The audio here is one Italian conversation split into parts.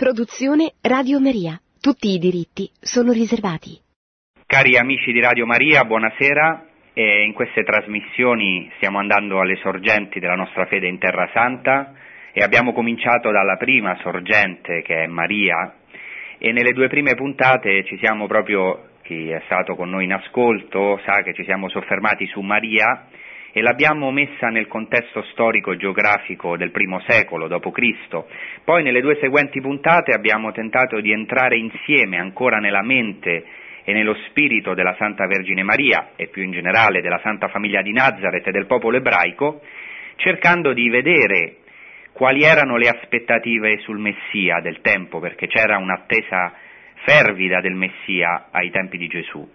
Produzione Radio Maria. Tutti i diritti sono riservati. Cari amici di Radio Maria, buonasera. E in queste trasmissioni stiamo andando alle sorgenti della nostra fede in Terra Santa e abbiamo cominciato dalla prima sorgente che è Maria e nelle due prime puntate ci siamo proprio, chi è stato con noi in ascolto sa che ci siamo soffermati su Maria e l'abbiamo messa nel contesto storico-geografico del primo secolo d.C. Poi nelle due seguenti puntate abbiamo tentato di entrare insieme ancora nella mente e nello spirito della Santa Vergine Maria e più in generale della Santa Famiglia di Nazareth e del popolo ebraico, cercando di vedere quali erano le aspettative sul Messia del tempo, perché c'era un'attesa fervida del Messia ai tempi di Gesù.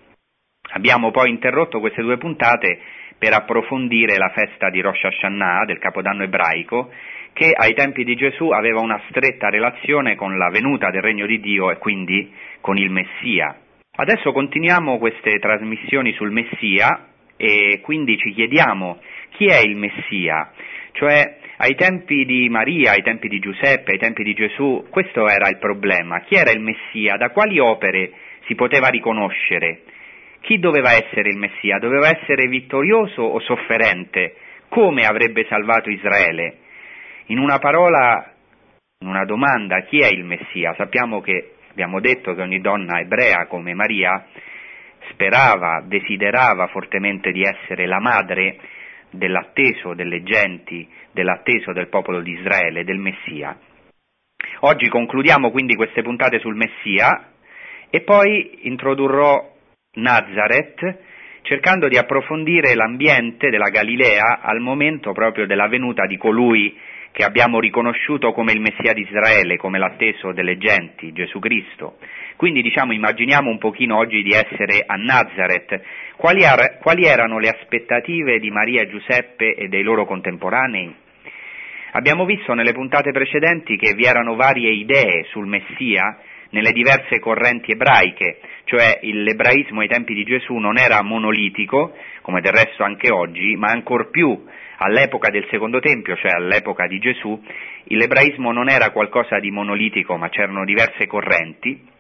Abbiamo poi interrotto queste due puntate per approfondire la festa di Rosh Hashanah, del Capodanno ebraico, che ai tempi di Gesù aveva una stretta relazione con la venuta del regno di Dio e quindi con il Messia. Adesso continuiamo queste trasmissioni sul Messia e quindi ci chiediamo chi è il Messia, cioè ai tempi di Maria, ai tempi di Giuseppe, ai tempi di Gesù, questo era il problema, chi era il Messia, da quali opere si poteva riconoscere chi doveva essere il Messia? Doveva essere vittorioso o sofferente? Come avrebbe salvato Israele? In una parola, in una domanda, chi è il Messia? Sappiamo che abbiamo detto che ogni donna ebrea come Maria sperava, desiderava fortemente di essere la madre dell'atteso delle genti, dell'atteso del popolo di Israele, del Messia. Oggi concludiamo quindi queste puntate sul Messia e poi introdurrò Nazareth, cercando di approfondire l'ambiente della Galilea al momento proprio della venuta di colui che abbiamo riconosciuto come il Messia di Israele, come l'atteso delle genti, Gesù Cristo. Quindi diciamo, immaginiamo un pochino oggi di essere a Nazareth. Quali, ar- quali erano le aspettative di Maria Giuseppe e dei loro contemporanei? Abbiamo visto nelle puntate precedenti che vi erano varie idee sul Messia nelle diverse correnti ebraiche, cioè l'ebraismo ai tempi di Gesù non era monolitico, come del resto anche oggi, ma ancor più all'epoca del secondo tempio, cioè all'epoca di Gesù, l'ebraismo non era qualcosa di monolitico, ma c'erano diverse correnti,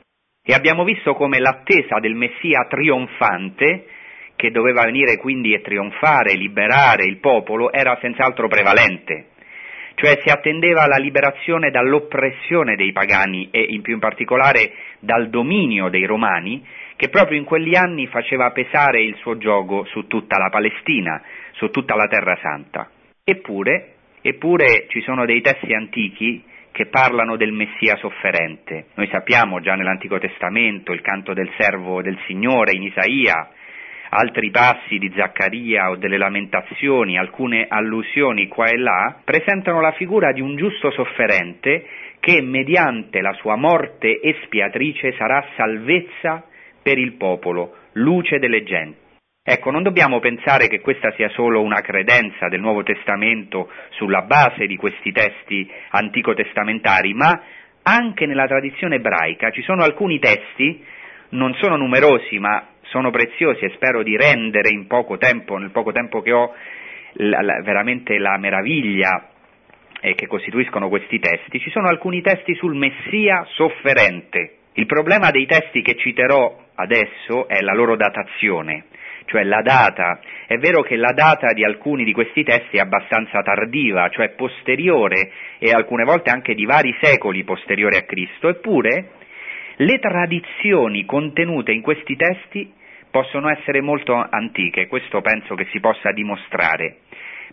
e abbiamo visto come l'attesa del Messia trionfante, che doveva venire quindi e trionfare, liberare il popolo, era senz'altro prevalente cioè si attendeva la liberazione dall'oppressione dei pagani e in più in particolare dal dominio dei romani, che proprio in quegli anni faceva pesare il suo gioco su tutta la Palestina, su tutta la Terra Santa. Eppure, eppure ci sono dei testi antichi che parlano del Messia sofferente. Noi sappiamo già nell'Antico Testamento il canto del servo del Signore in Isaia, altri passi di Zaccaria o delle lamentazioni, alcune allusioni qua e là, presentano la figura di un giusto sofferente che mediante la sua morte espiatrice sarà salvezza per il popolo, luce delle genti. Ecco, non dobbiamo pensare che questa sia solo una credenza del Nuovo Testamento sulla base di questi testi antico-testamentari, ma anche nella tradizione ebraica ci sono alcuni testi, non sono numerosi, ma sono preziosi e spero di rendere in poco tempo, nel poco tempo che ho, la, la, veramente la meraviglia eh, che costituiscono questi testi, ci sono alcuni testi sul Messia sofferente. Il problema dei testi che citerò adesso è la loro datazione, cioè la data. È vero che la data di alcuni di questi testi è abbastanza tardiva, cioè posteriore e alcune volte anche di vari secoli posteriore a Cristo, eppure le tradizioni contenute in questi testi possono essere molto antiche, questo penso che si possa dimostrare,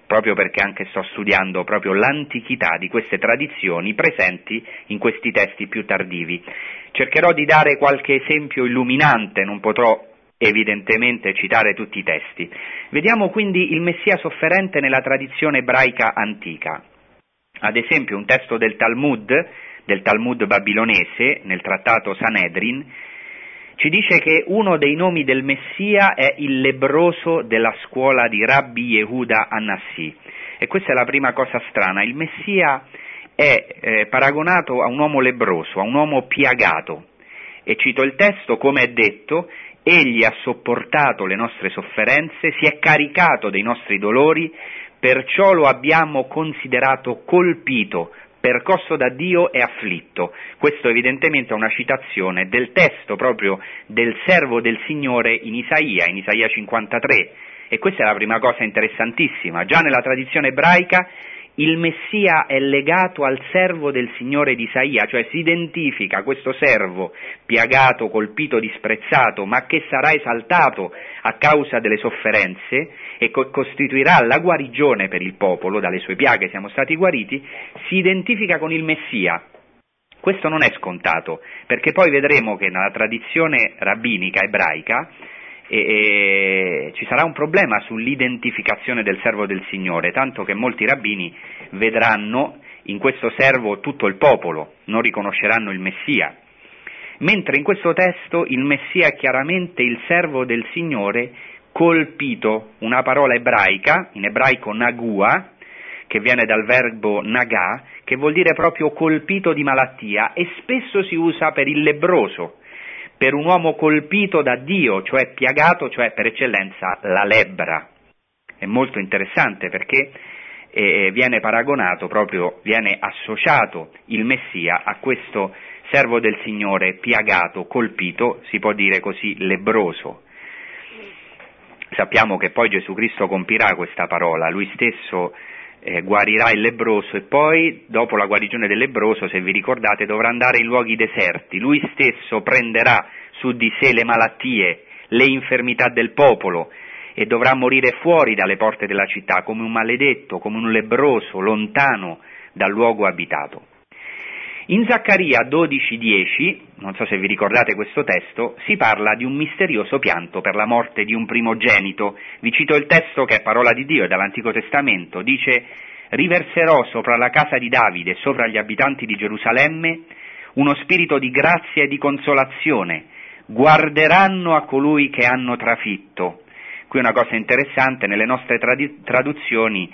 proprio perché anche sto studiando proprio l'antichità di queste tradizioni presenti in questi testi più tardivi. Cercherò di dare qualche esempio illuminante, non potrò evidentemente citare tutti i testi. Vediamo quindi il Messia sofferente nella tradizione ebraica antica. Ad esempio un testo del Talmud, del Talmud babilonese, nel trattato Sanedrin, ci dice che uno dei nomi del Messia è il lebroso della scuola di Rabbi Yehuda Anassi. E questa è la prima cosa strana, il Messia è eh, paragonato a un uomo lebroso, a un uomo piagato. E cito il testo, come è detto, egli ha sopportato le nostre sofferenze, si è caricato dei nostri dolori, perciò lo abbiamo considerato colpito, percosso da Dio e afflitto. Questo evidentemente è una citazione del testo proprio del servo del Signore in Isaia, in Isaia 53. E questa è la prima cosa interessantissima. Già nella tradizione ebraica il Messia è legato al servo del Signore di Isaia, cioè si identifica questo servo piagato, colpito, disprezzato, ma che sarà esaltato a causa delle sofferenze e co- costituirà la guarigione per il popolo, dalle sue piaghe siamo stati guariti, si identifica con il Messia. Questo non è scontato, perché poi vedremo che nella tradizione rabbinica ebraica e, e ci sarà un problema sull'identificazione del servo del Signore, tanto che molti rabbini vedranno in questo servo tutto il popolo, non riconosceranno il Messia. Mentre in questo testo il Messia è chiaramente il servo del Signore colpito, una parola ebraica, in ebraico nagua, che viene dal verbo nagà, che vuol dire proprio colpito di malattia e spesso si usa per il lebroso, per un uomo colpito da Dio, cioè piagato, cioè per eccellenza la lebbra. È molto interessante perché eh, viene paragonato proprio, viene associato il Messia a questo servo del Signore piagato, colpito, si può dire così, lebroso. Sappiamo che poi Gesù Cristo compirà questa parola, lui stesso eh, guarirà il lebroso e poi, dopo la guarigione del lebroso, se vi ricordate, dovrà andare in luoghi deserti. Lui stesso prenderà su di sé le malattie, le infermità del popolo e dovrà morire fuori dalle porte della città come un maledetto, come un lebroso, lontano dal luogo abitato. In Zaccaria 12:10, non so se vi ricordate questo testo, si parla di un misterioso pianto per la morte di un primogenito. Vi cito il testo che è parola di Dio, è dall'Antico Testamento, dice riverserò sopra la casa di Davide e sopra gli abitanti di Gerusalemme uno spirito di grazia e di consolazione, guarderanno a colui che hanno trafitto. Qui una cosa interessante, nelle nostre trad- traduzioni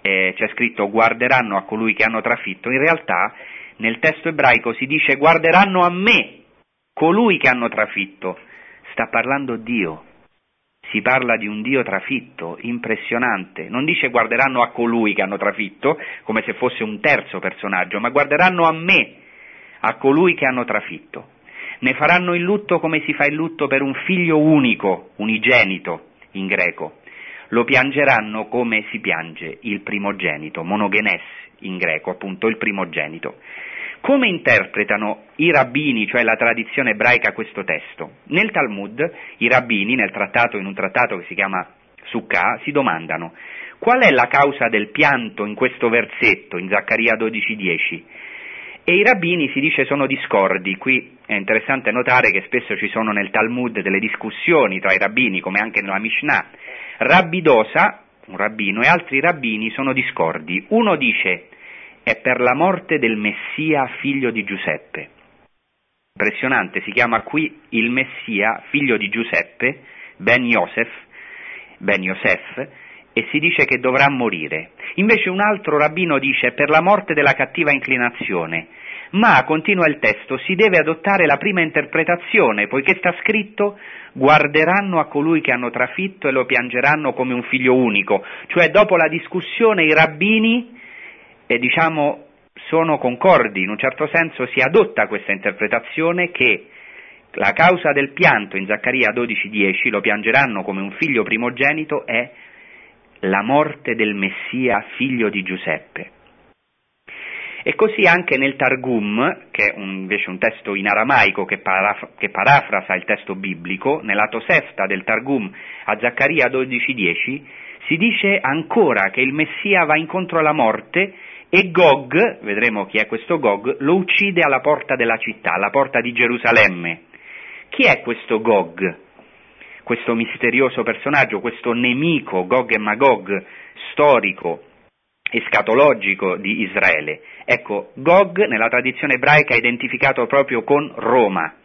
eh, c'è scritto guarderanno a colui che hanno trafitto, in realtà nel testo ebraico si dice guarderanno a me, colui che hanno trafitto. Sta parlando Dio. Si parla di un Dio trafitto, impressionante. Non dice guarderanno a colui che hanno trafitto, come se fosse un terzo personaggio, ma guarderanno a me, a colui che hanno trafitto. Ne faranno il lutto come si fa il lutto per un figlio unico, unigenito in greco. Lo piangeranno come si piange il primogenito, monogenes in greco, appunto il primogenito. Come interpretano i rabbini, cioè la tradizione ebraica, questo testo? Nel Talmud i rabbini, nel trattato, in un trattato che si chiama Sukkah, si domandano qual è la causa del pianto in questo versetto, in Zaccaria 12.10? E i rabbini si dice sono discordi, qui è interessante notare che spesso ci sono nel Talmud delle discussioni tra i rabbini, come anche nella Mishnah. Rabbi Dosa, un rabbino, e altri rabbini sono discordi. Uno dice è per la morte del Messia figlio di Giuseppe. Impressionante, si chiama qui il Messia figlio di Giuseppe, Ben Yosef, Ben Yosef, e si dice che dovrà morire. Invece un altro rabbino dice per la morte della cattiva inclinazione, ma, continua il testo, si deve adottare la prima interpretazione, poiché sta scritto guarderanno a colui che hanno trafitto e lo piangeranno come un figlio unico, cioè dopo la discussione i rabbini e diciamo sono concordi, in un certo senso si adotta questa interpretazione che la causa del pianto in Zaccaria 12:10 lo piangeranno come un figlio primogenito è la morte del Messia figlio di Giuseppe. E così anche nel Targum, che è un, invece un testo in aramaico che, paraf- che, parafrasa il testo biblico, nella Tosefta del Targum a Zaccaria 12:10, si dice ancora che il Messia va incontro alla morte e Gog, vedremo chi è questo Gog, lo uccide alla porta della città, alla porta di Gerusalemme. Chi è questo Gog? Questo misterioso personaggio, questo nemico Gog e Magog, storico, escatologico di Israele. Ecco, Gog nella tradizione ebraica è identificato proprio con Roma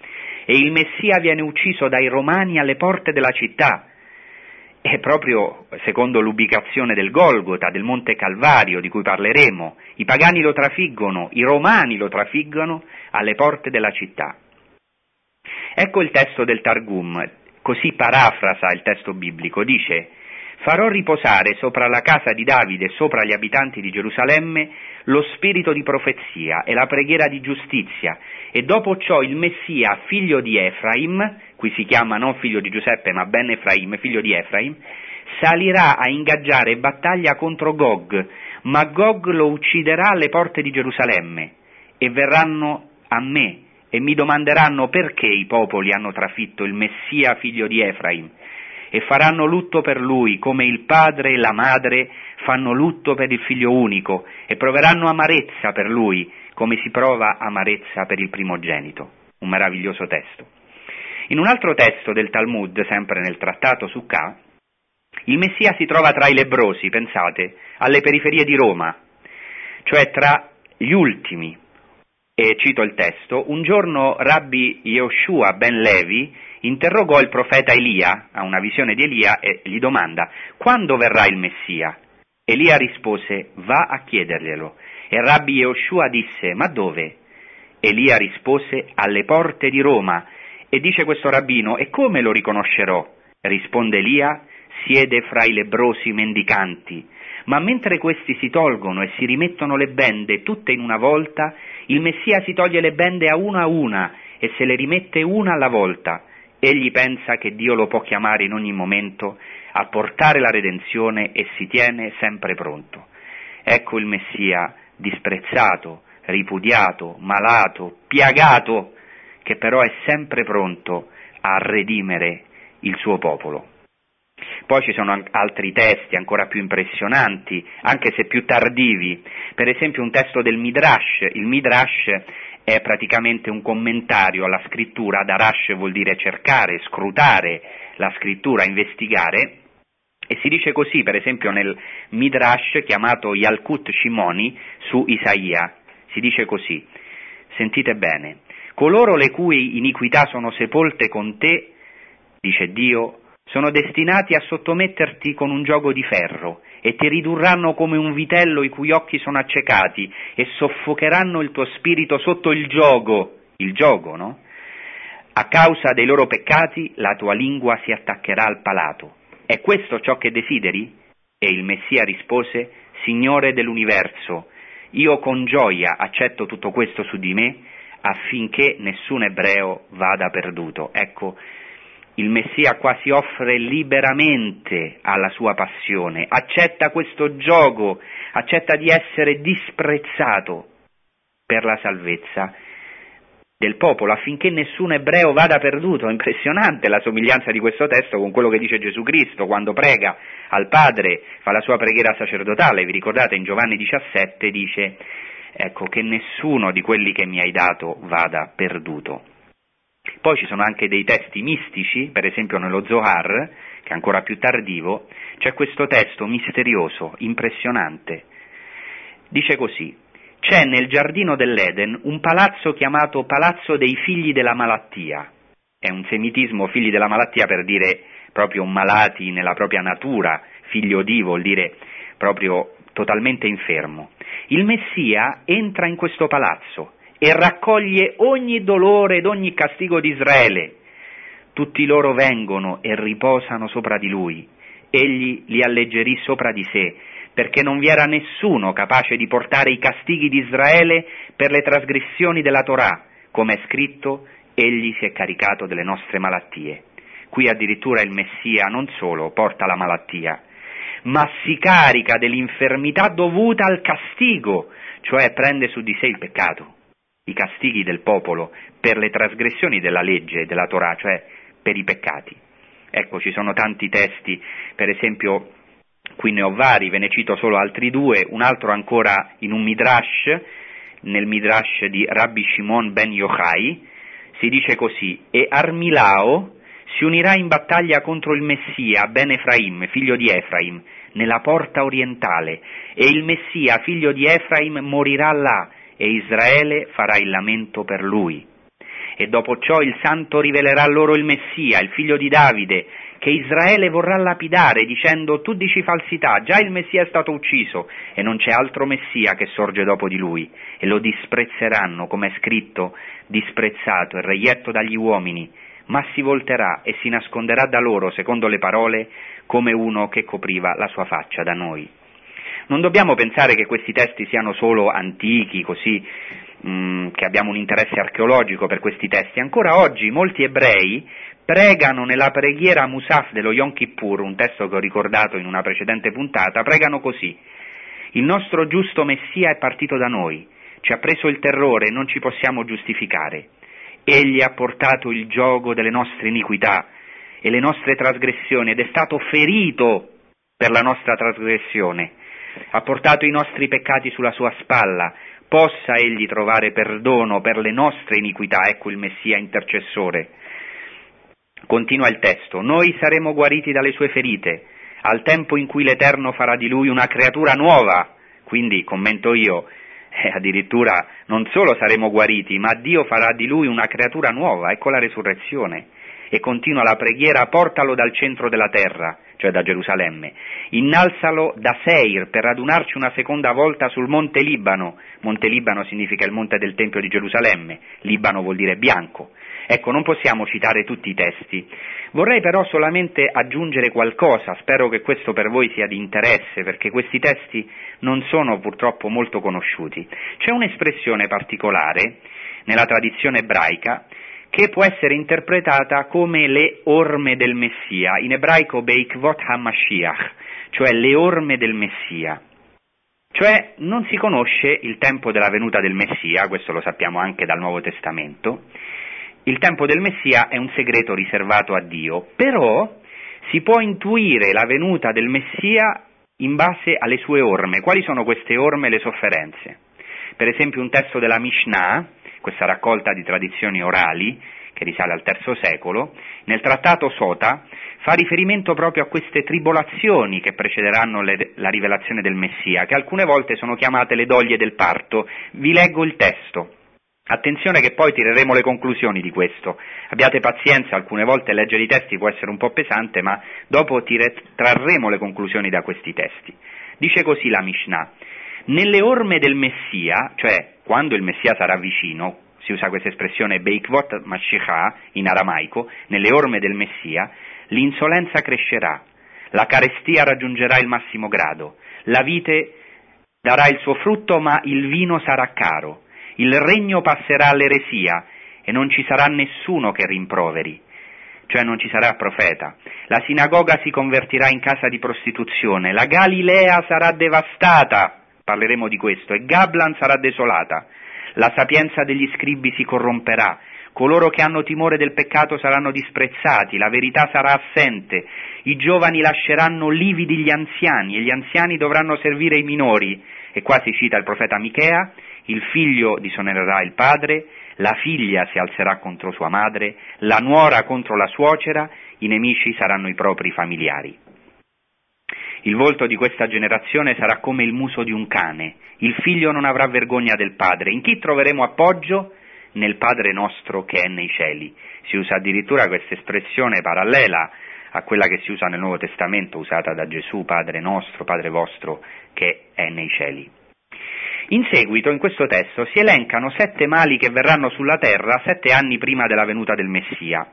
e il Messia viene ucciso dai romani alle porte della città è proprio secondo l'ubicazione del Golgota, del Monte Calvario, di cui parleremo. I pagani lo trafiggono, i romani lo trafiggono alle porte della città. Ecco il testo del Targum, così parafrasa il testo biblico, dice farò riposare sopra la casa di Davide e sopra gli abitanti di Gerusalemme lo spirito di profezia e la preghiera di giustizia, e dopo ciò il Messia, figlio di Efraim, qui si chiama non figlio di Giuseppe ma ben Efraim, figlio di Efraim, salirà a ingaggiare battaglia contro Gog, ma Gog lo ucciderà alle porte di Gerusalemme, e verranno a me e mi domanderanno perché i popoli hanno trafitto il Messia, figlio di Efraim. E faranno lutto per lui come il padre e la madre fanno lutto per il figlio unico e proveranno amarezza per lui come si prova amarezza per il primogenito. Un meraviglioso testo. In un altro testo del Talmud, sempre nel trattato su K, il Messia si trova tra i lebrosi, pensate, alle periferie di Roma, cioè tra gli ultimi. E cito il testo, un giorno Rabbi Yoshua ben Levi interrogò il profeta Elia, ha una visione di Elia e gli domanda, quando verrà il Messia? Elia rispose, va a chiederglielo. E Rabbi Yoshua disse, ma dove? Elia rispose, alle porte di Roma. E dice questo rabbino, e come lo riconoscerò? Risponde Elia, siede fra i lebrosi mendicanti. Ma mentre questi si tolgono e si rimettono le bende tutte in una volta, il Messia si toglie le bende a una a una e se le rimette una alla volta. Egli pensa che Dio lo può chiamare in ogni momento a portare la redenzione e si tiene sempre pronto. Ecco il Messia disprezzato, ripudiato, malato, piagato, che però è sempre pronto a redimere il suo popolo. Poi ci sono altri testi ancora più impressionanti, anche se più tardivi, per esempio un testo del Midrash, il Midrash è praticamente un commentario alla scrittura, Darash vuol dire cercare, scrutare la scrittura, investigare, e si dice così, per esempio nel Midrash chiamato Yalkut Shimoni su Isaia, si dice così, sentite bene, coloro le cui iniquità sono sepolte con te, dice Dio, sono destinati a sottometterti con un gioco di ferro e ti ridurranno come un vitello i cui occhi sono accecati e soffocheranno il tuo spirito sotto il gioco, il gioco, no? A causa dei loro peccati la tua lingua si attaccherà al palato. È questo ciò che desideri? E il Messia rispose, Signore dell'universo, io con gioia accetto tutto questo su di me affinché nessun ebreo vada perduto. Ecco, il Messia qua si offre liberamente alla sua passione, accetta questo gioco, accetta di essere disprezzato per la salvezza del popolo affinché nessun ebreo vada perduto. È impressionante la somiglianza di questo testo con quello che dice Gesù Cristo quando prega al Padre, fa la sua preghiera sacerdotale. Vi ricordate in Giovanni 17 dice ecco che nessuno di quelli che mi hai dato vada perduto. Poi ci sono anche dei testi mistici, per esempio nello Zohar, che è ancora più tardivo, c'è questo testo misterioso, impressionante. Dice così, c'è nel giardino dell'Eden un palazzo chiamato Palazzo dei figli della malattia. È un semitismo figli della malattia per dire proprio malati nella propria natura, figlio di vuol dire proprio totalmente infermo. Il Messia entra in questo palazzo e raccoglie ogni dolore ed ogni castigo di Israele. Tutti loro vengono e riposano sopra di lui. Egli li alleggerì sopra di sé, perché non vi era nessuno capace di portare i castighi di Israele per le trasgressioni della Torah, come è scritto, egli si è caricato delle nostre malattie. Qui addirittura il Messia non solo porta la malattia, ma si carica dell'infermità dovuta al castigo, cioè prende su di sé il peccato i castighi del popolo per le trasgressioni della legge e della Torah, cioè per i peccati. Ecco, ci sono tanti testi, per esempio qui ne ho vari, ve ne cito solo altri due, un altro ancora in un Midrash, nel Midrash di Rabbi Shimon ben Yochai, si dice così, e Armilao si unirà in battaglia contro il Messia, ben Efraim, figlio di Efraim, nella porta orientale, e il Messia, figlio di Efraim, morirà là, e Israele farà il lamento per lui. E dopo ciò il santo rivelerà loro il Messia, il figlio di Davide, che Israele vorrà lapidare dicendo tu dici falsità, già il Messia è stato ucciso e non c'è altro Messia che sorge dopo di lui e lo disprezzeranno, come è scritto, disprezzato e reietto dagli uomini, ma si volterà e si nasconderà da loro, secondo le parole, come uno che copriva la sua faccia da noi. Non dobbiamo pensare che questi testi siano solo antichi, così mh, mm, che abbiamo un interesse archeologico per questi testi. Ancora oggi molti ebrei pregano nella preghiera Musaf dello Yom Kippur, un testo che ho ricordato in una precedente puntata, pregano così. Il nostro giusto Messia è partito da noi, ci ha preso il terrore non ci possiamo giustificare. Egli ha portato il gioco delle nostre iniquità e le nostre trasgressioni ed è stato ferito per la nostra trasgressione. Ha portato i nostri peccati sulla sua spalla. Possa egli trovare perdono per le nostre iniquità, ecco il Messia intercessore. Continua il testo, noi saremo guariti dalle sue ferite, al tempo in cui l'Eterno farà di lui una creatura nuova. Quindi, commento io, eh, addirittura non solo saremo guariti, ma Dio farà di lui una creatura nuova, ecco la resurrezione. E continua la preghiera, portalo dal centro della terra, cioè da Gerusalemme, innalzalo da Seir per radunarci una seconda volta sul monte Libano. Monte Libano significa il monte del Tempio di Gerusalemme, Libano vuol dire bianco. Ecco, non possiamo citare tutti i testi. Vorrei però solamente aggiungere qualcosa, spero che questo per voi sia di interesse, perché questi testi non sono purtroppo molto conosciuti. C'è un'espressione particolare nella tradizione ebraica che può essere interpretata come le orme del Messia, in ebraico Beikvot HaMashiach, cioè le orme del Messia. Cioè non si conosce il tempo della venuta del Messia, questo lo sappiamo anche dal Nuovo Testamento, il tempo del Messia è un segreto riservato a Dio, però si può intuire la venuta del Messia in base alle sue orme. Quali sono queste orme e le sofferenze? Per esempio un testo della Mishnah, questa raccolta di tradizioni orali, che risale al III secolo, nel trattato Sota fa riferimento proprio a queste tribolazioni che precederanno le, la rivelazione del Messia, che alcune volte sono chiamate le doglie del parto. Vi leggo il testo. Attenzione che poi tireremo le conclusioni di questo. Abbiate pazienza, alcune volte leggere i testi può essere un po' pesante, ma dopo trarremo le conclusioni da questi testi. Dice così la Mishnah. Nelle orme del Messia, cioè quando il Messia sarà vicino, si usa questa espressione Beikvot Mashiach in aramaico, nelle orme del Messia, l'insolenza crescerà, la carestia raggiungerà il massimo grado, la vite darà il suo frutto ma il vino sarà caro, il regno passerà all'eresia e non ci sarà nessuno che rimproveri, cioè non ci sarà profeta. La sinagoga si convertirà in casa di prostituzione, la Galilea sarà devastata, parleremo di questo, e Gablan sarà desolata. La sapienza degli scribi si corromperà, coloro che hanno timore del peccato saranno disprezzati, la verità sarà assente, i giovani lasceranno lividi gli anziani e gli anziani dovranno servire i minori. E qua si cita il profeta Michea, il figlio disonererà il padre, la figlia si alzerà contro sua madre, la nuora contro la suocera, i nemici saranno i propri familiari. Il volto di questa generazione sarà come il muso di un cane, il figlio non avrà vergogna del padre. In chi troveremo appoggio? Nel Padre nostro che è nei cieli. Si usa addirittura questa espressione parallela a quella che si usa nel Nuovo Testamento, usata da Gesù, Padre nostro, Padre vostro, che è nei cieli. In seguito, in questo testo, si elencano sette mali che verranno sulla terra sette anni prima della venuta del Messia.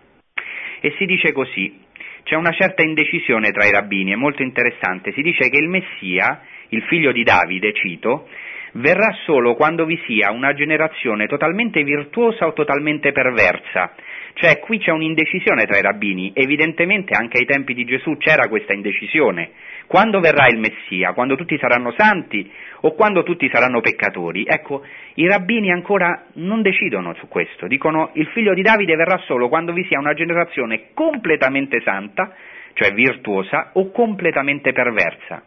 E si dice così, c'è una certa indecisione tra i rabbini, è molto interessante, si dice che il Messia, il figlio di Davide, cito, verrà solo quando vi sia una generazione totalmente virtuosa o totalmente perversa. Cioè qui c'è un'indecisione tra i rabbini, evidentemente anche ai tempi di Gesù c'era questa indecisione. Quando verrà il Messia? Quando tutti saranno santi o quando tutti saranno peccatori? Ecco, i rabbini ancora non decidono su questo, dicono il figlio di Davide verrà solo quando vi sia una generazione completamente santa, cioè virtuosa, o completamente perversa.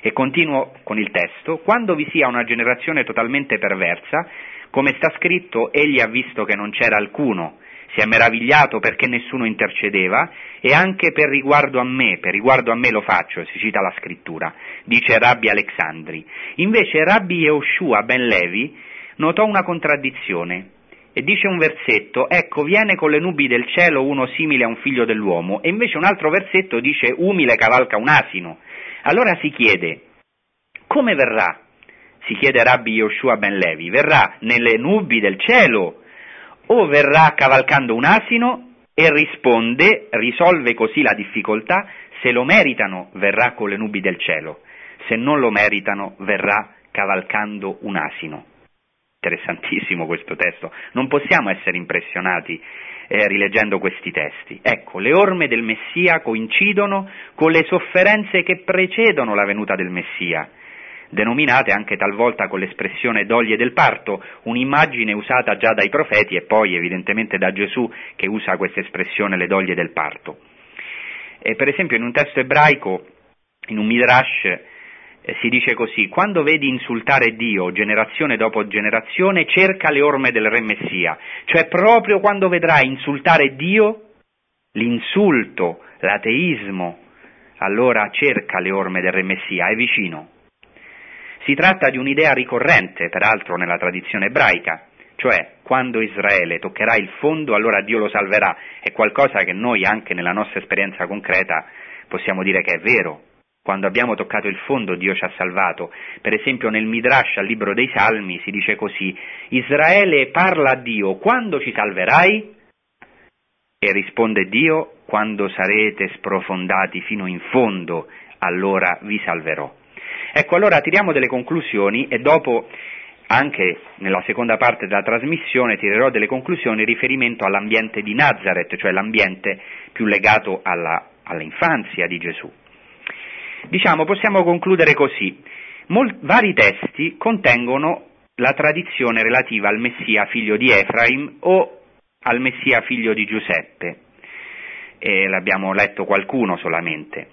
E continuo con il testo, quando vi sia una generazione totalmente perversa, come sta scritto, egli ha visto che non c'era alcuno si è meravigliato perché nessuno intercedeva e anche per riguardo a me, per riguardo a me lo faccio, si cita la scrittura, dice Rabbi Alexandri. Invece Rabbi Yehoshua ben Levi notò una contraddizione e dice un versetto, ecco viene con le nubi del cielo uno simile a un figlio dell'uomo e invece un altro versetto dice umile cavalca un asino. Allora si chiede, come verrà? Si chiede Rabbi Yoshua ben Levi, verrà nelle nubi del cielo o verrà cavalcando un asino e risponde, risolve così la difficoltà, se lo meritano verrà con le nubi del cielo, se non lo meritano verrà cavalcando un asino. Interessantissimo questo testo, non possiamo essere impressionati eh, rileggendo questi testi. Ecco, le orme del Messia coincidono con le sofferenze che precedono la venuta del Messia, denominate anche talvolta con l'espressione doglie del parto, un'immagine usata già dai profeti e poi evidentemente da Gesù che usa questa espressione le doglie del parto. E per esempio in un testo ebraico, in un midrash, eh, si dice così, quando vedi insultare Dio generazione dopo generazione, cerca le orme del re Messia, cioè proprio quando vedrai insultare Dio, l'insulto, l'ateismo, allora cerca le orme del re Messia, è vicino. Si tratta di un'idea ricorrente, peraltro, nella tradizione ebraica, cioè quando Israele toccherà il fondo allora Dio lo salverà, è qualcosa che noi anche nella nostra esperienza concreta possiamo dire che è vero. Quando abbiamo toccato il fondo Dio ci ha salvato. Per esempio nel Midrash al libro dei Salmi si dice così, Israele parla a Dio, quando ci salverai? E risponde Dio, quando sarete sprofondati fino in fondo, allora vi salverò. Ecco, allora tiriamo delle conclusioni e dopo anche nella seconda parte della trasmissione tirerò delle conclusioni in riferimento all'ambiente di Nazareth, cioè l'ambiente più legato alla, all'infanzia di Gesù. Diciamo, possiamo concludere così. Mol- vari testi contengono la tradizione relativa al Messia figlio di Efraim o al Messia figlio di Giuseppe. E l'abbiamo letto qualcuno solamente.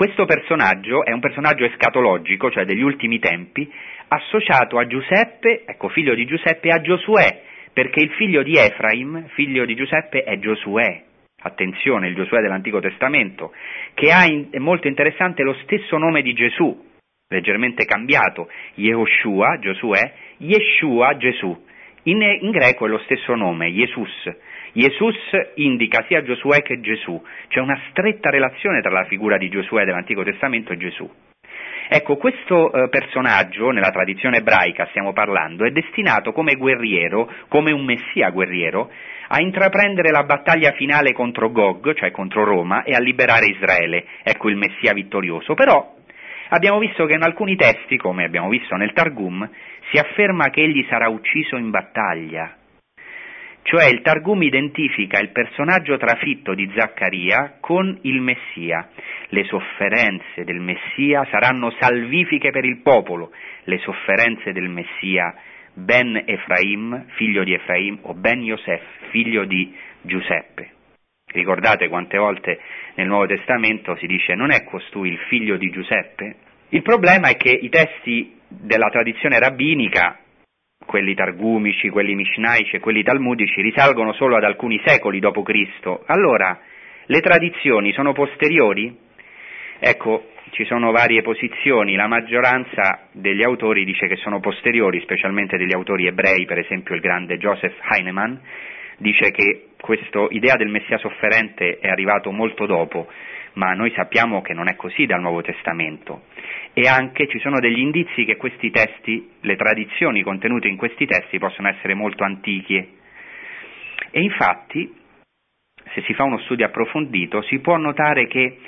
Questo personaggio è un personaggio escatologico, cioè degli ultimi tempi, associato a Giuseppe, ecco, figlio di Giuseppe, e a Giosuè, perché il figlio di Efraim, figlio di Giuseppe, è Giosuè. Attenzione, il Giosuè dell'Antico Testamento, che ha, in, è molto interessante, lo stesso nome di Gesù, leggermente cambiato, Yehoshua, Giosuè, Yeshua, Gesù. In, in greco è lo stesso nome, Jesus. Jesus indica sia Giosuè che Gesù, c'è una stretta relazione tra la figura di Giosuè dell'Antico Testamento e Gesù. Ecco, questo eh, personaggio, nella tradizione ebraica stiamo parlando, è destinato come guerriero, come un messia guerriero, a intraprendere la battaglia finale contro Gog, cioè contro Roma, e a liberare Israele. Ecco il messia vittorioso. Però abbiamo visto che in alcuni testi, come abbiamo visto nel Targum, si afferma che egli sarà ucciso in battaglia. Cioè il Targum identifica il personaggio trafitto di Zaccaria con il Messia. Le sofferenze del Messia saranno salvifiche per il popolo, le sofferenze del Messia Ben Efraim, figlio di Efraim, o Ben Yosef, figlio di Giuseppe. Ricordate quante volte nel Nuovo Testamento si dice non è costui il figlio di Giuseppe? Il problema è che i testi della tradizione rabbinica quelli targumici, quelli mishnaici e quelli talmudici risalgono solo ad alcuni secoli dopo Cristo. Allora, le tradizioni sono posteriori? Ecco, ci sono varie posizioni, la maggioranza degli autori dice che sono posteriori, specialmente degli autori ebrei, per esempio il grande Joseph Heinemann, dice che questa idea del Messia sofferente è arrivato molto dopo, ma noi sappiamo che non è così dal Nuovo Testamento e anche ci sono degli indizi che questi testi, le tradizioni contenute in questi testi possono essere molto antiche. E infatti, se si fa uno studio approfondito, si può notare che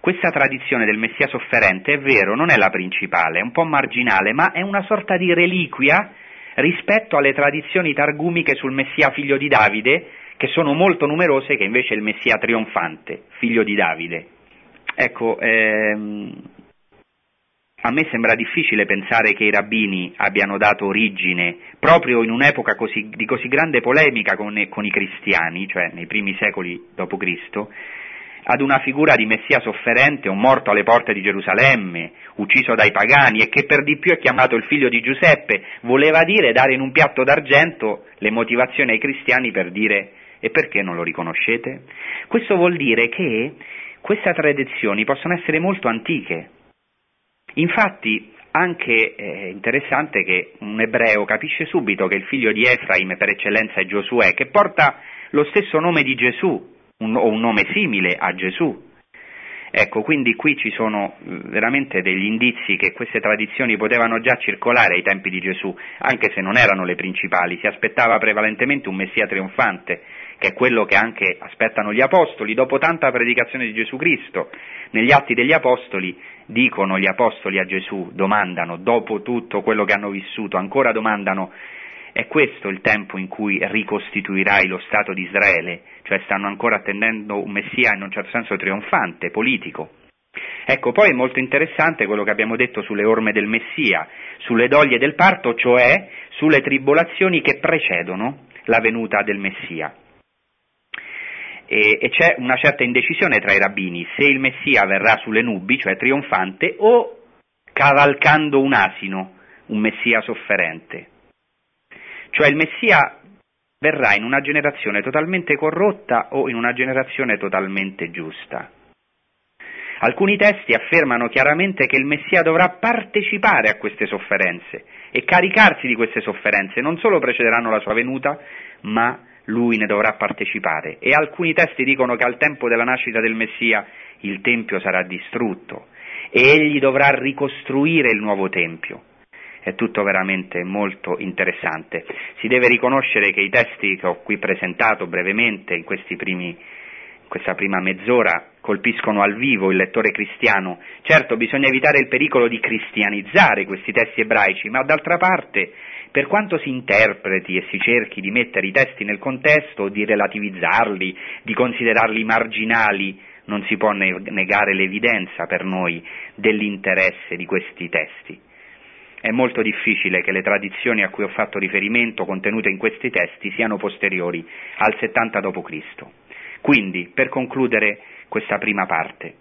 questa tradizione del Messia sofferente è vero, non è la principale, è un po' marginale, ma è una sorta di reliquia rispetto alle tradizioni targumiche sul Messia figlio di Davide, che sono molto numerose, che invece è il Messia trionfante, figlio di Davide. Ecco, ehm, a me sembra difficile pensare che i rabbini abbiano dato origine, proprio in un'epoca così, di così grande polemica con, con, i cristiani, cioè nei primi secoli d.C., ad una figura di Messia sofferente, un morto alle porte di Gerusalemme, ucciso dai pagani e che per di più è chiamato il figlio di Giuseppe, voleva dire dare in un piatto d'argento le motivazioni ai cristiani per dire e perché non lo riconoscete? Questo vuol dire che queste tradizioni possono essere molto antiche, Infatti anche eh, interessante che un ebreo capisce subito che il figlio di Efraim per eccellenza è Giosuè, che porta lo stesso nome di Gesù, un, o un nome simile a Gesù. Ecco, quindi qui ci sono veramente degli indizi che queste tradizioni potevano già circolare ai tempi di Gesù, anche se non erano le principali, si aspettava prevalentemente un Messia trionfante, che è quello che anche aspettano gli Apostoli, dopo tanta predicazione di Gesù Cristo. Negli atti degli Apostoli dicono gli Apostoli a Gesù, domandano, dopo tutto quello che hanno vissuto, ancora domandano è questo il tempo in cui ricostituirai lo Stato di Israele, cioè stanno ancora attendendo un Messia in un certo senso trionfante, politico. Ecco, poi è molto interessante quello che abbiamo detto sulle orme del Messia, sulle doglie del parto, cioè sulle tribolazioni che precedono la venuta del Messia. E, e, c'è una certa indecisione tra i rabbini se il Messia verrà sulle nubi, cioè trionfante, o cavalcando un asino, un Messia sofferente. Cioè il Messia verrà in una generazione totalmente corrotta o in una generazione totalmente giusta. Alcuni testi affermano chiaramente che il Messia dovrà partecipare a queste sofferenze e caricarsi di queste sofferenze, non solo precederanno la sua venuta, ma lui ne dovrà partecipare. E alcuni testi dicono che al tempo della nascita del Messia il Tempio sarà distrutto e egli dovrà ricostruire il nuovo Tempio è tutto veramente molto interessante. Si deve riconoscere che i testi che ho qui presentato brevemente in, primi, questa prima mezz'ora colpiscono al vivo il lettore cristiano. Certo, bisogna evitare il pericolo di cristianizzare questi testi ebraici, ma d'altra parte, per quanto si interpreti e si cerchi di mettere i testi nel contesto, di relativizzarli, di considerarli marginali, non si può negare l'evidenza per noi dell'interesse di questi testi è molto difficile che le tradizioni a cui ho fatto riferimento contenute in questi testi siano posteriori al 70 d.C. Quindi, per concludere questa prima parte,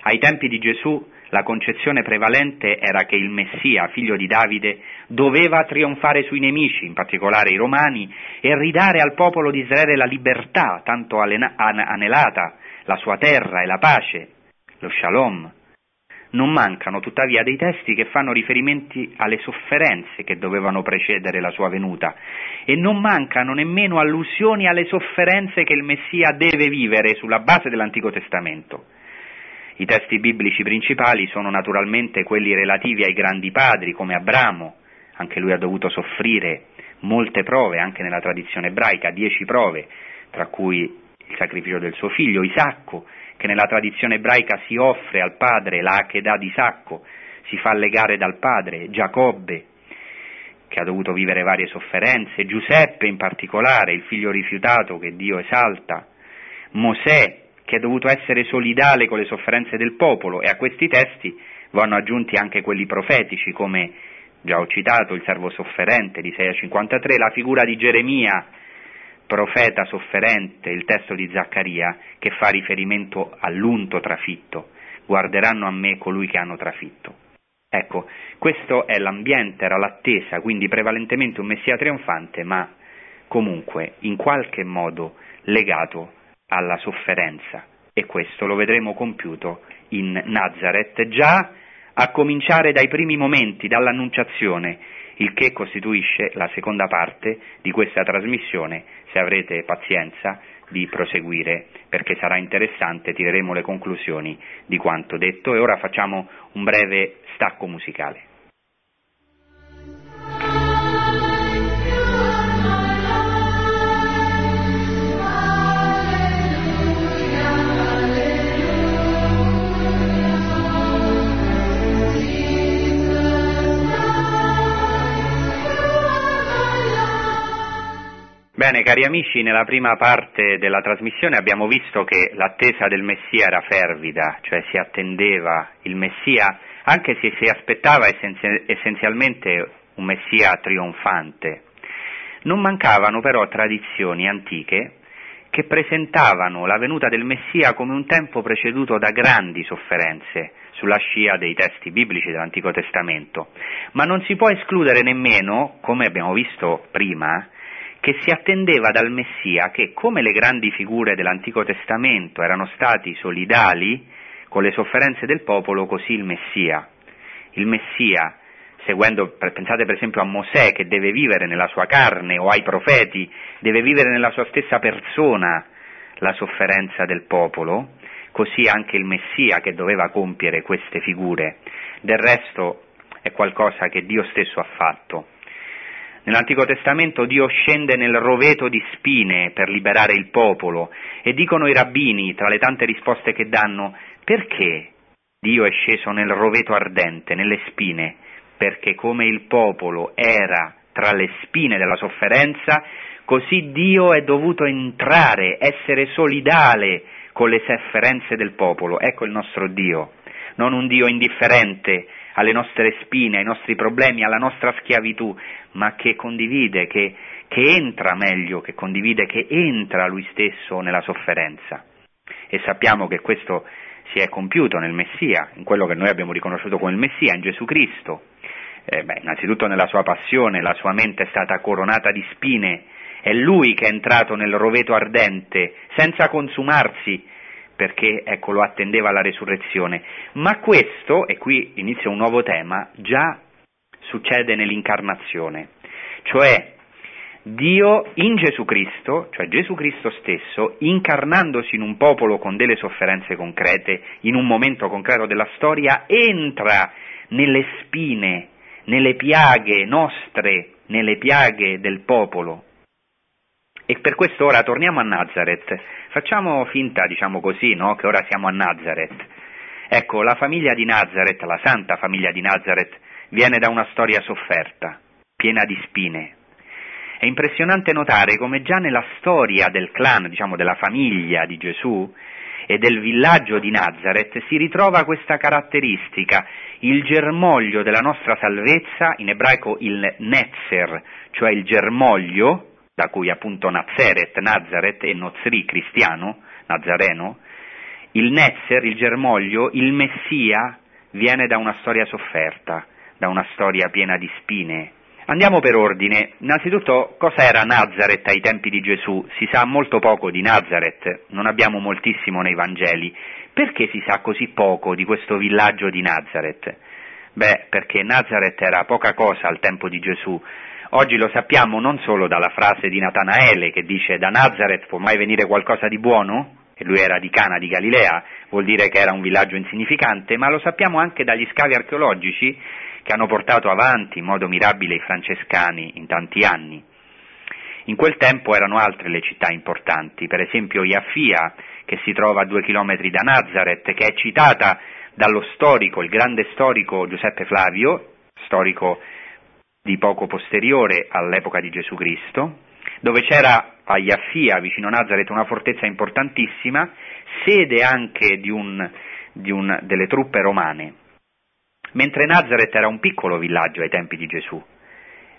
ai tempi di Gesù la concezione prevalente era che il Messia, figlio di Davide, doveva trionfare sui nemici, in particolare i romani, e ridare al popolo di Israele la libertà tanto anelata, la sua terra e la pace, lo shalom, non mancano tuttavia dei testi che fanno riferimenti alle sofferenze che dovevano precedere la sua venuta e non mancano nemmeno allusioni alle sofferenze che il Messia deve vivere sulla base dell'Antico Testamento. I testi biblici principali sono naturalmente quelli relativi ai grandi padri come Abramo, anche lui ha dovuto soffrire molte prove anche nella tradizione ebraica, dieci prove, tra cui il sacrificio del suo figlio Isacco, che nella tradizione ebraica si offre al padre la Akedah di Sacco, si fa legare dal padre, Giacobbe, che ha dovuto vivere varie sofferenze, Giuseppe in particolare, il figlio rifiutato che Dio esalta, Mosè, che ha dovuto essere solidale con le sofferenze del popolo, e a questi testi vanno aggiunti anche quelli profetici, come già ho citato il servo sofferente di 6 a 53, la figura di Geremia, profeta sofferente, il testo di Zaccaria, che fa riferimento all'unto trafitto, guarderanno a me colui che hanno trafitto. Ecco, questo è l'ambiente, era l'attesa, quindi prevalentemente un Messia trionfante, ma comunque in qualche modo legato alla sofferenza. E questo lo vedremo compiuto in Nazareth, già a cominciare dai primi momenti, dall'annunciazione, il che costituisce la seconda parte di questa trasmissione, se avrete pazienza di proseguire, perché sarà interessante, tireremo le conclusioni di quanto detto e ora facciamo un breve stacco musicale. Bene, cari amici, nella prima parte della trasmissione abbiamo visto che l'attesa del Messia era fervida, cioè si attendeva il Messia, anche se si aspettava essenzialmente un Messia trionfante. Non mancavano però tradizioni antiche che presentavano la venuta del Messia come un tempo preceduto da grandi sofferenze sulla scia dei testi biblici dell'Antico Testamento, ma non si può escludere nemmeno, come abbiamo visto prima, che si attendeva dal Messia che, come le grandi figure dell'Antico Testamento erano stati solidali con le sofferenze del popolo, così il Messia. Il Messia, seguendo, pensate per esempio a Mosè che deve vivere nella sua carne o ai profeti, deve vivere nella sua stessa persona la sofferenza del popolo, così anche il Messia che doveva compiere queste figure. Del resto è qualcosa che Dio stesso ha fatto. Nell'Antico Testamento Dio scende nel roveto di spine per liberare il popolo e dicono i rabbini, tra le tante risposte che danno, perché Dio è sceso nel roveto ardente, nelle spine? Perché come il popolo era tra le spine della sofferenza, così Dio è dovuto entrare, essere solidale con le sofferenze del popolo. Ecco il nostro Dio, non un Dio indifferente alle nostre spine, ai nostri problemi, alla nostra schiavitù, ma che condivide, che, che entra meglio, che condivide, che entra lui stesso nella sofferenza. E sappiamo che questo si è compiuto nel Messia, in quello che noi abbiamo riconosciuto come il Messia, in Gesù Cristo. Eh, beh, innanzitutto nella sua passione, la sua mente è stata coronata di spine, è lui che è entrato nel roveto ardente, senza consumarsi, perché ecco, lo attendeva la resurrezione. Ma questo, e qui inizia un nuovo tema, già succede nell'incarnazione, cioè Dio in Gesù Cristo, cioè Gesù Cristo stesso, incarnandosi in un popolo con delle sofferenze concrete, in un momento concreto della storia, entra nelle spine, nelle piaghe nostre, nelle piaghe del popolo. E per questo ora torniamo a Nazareth. Facciamo finta, diciamo così, no? che ora siamo a Nazareth. Ecco, la famiglia di Nazareth, la santa famiglia di Nazareth, viene da una storia sofferta, piena di spine. È impressionante notare come già nella storia del clan, diciamo della famiglia di Gesù e del villaggio di Nazareth si ritrova questa caratteristica, il germoglio della nostra salvezza, in ebraico il netzer, cioè il germoglio, da cui appunto Nazareth, Nazareth e Nozri, cristiano, nazareno, il netzer, il germoglio, il Messia viene da una storia sofferta, da una storia piena di spine. Andiamo per ordine. Innanzitutto, cosa era Nazareth ai tempi di Gesù? Si sa molto poco di Nazareth, non abbiamo moltissimo nei Vangeli. Perché si sa così poco di questo villaggio di Nazareth? Beh, perché Nazareth era poca cosa al tempo di Gesù. Oggi lo sappiamo non solo dalla frase di Natanaele che dice da Nazareth può mai venire qualcosa di buono? E lui era di Cana di Galilea, vuol dire che era un villaggio insignificante, ma lo sappiamo anche dagli scavi archeologici che hanno portato avanti in modo mirabile i francescani in tanti anni. In quel tempo erano altre le città importanti, per esempio Iafia, che si trova a due chilometri da Nazareth, che è citata dallo storico, il grande storico Giuseppe Flavio, storico di poco posteriore all'epoca di Gesù Cristo, dove c'era a Iafia, vicino Nazareth, una fortezza importantissima, sede anche di un, di un, delle truppe romane mentre Nazareth era un piccolo villaggio ai tempi di Gesù.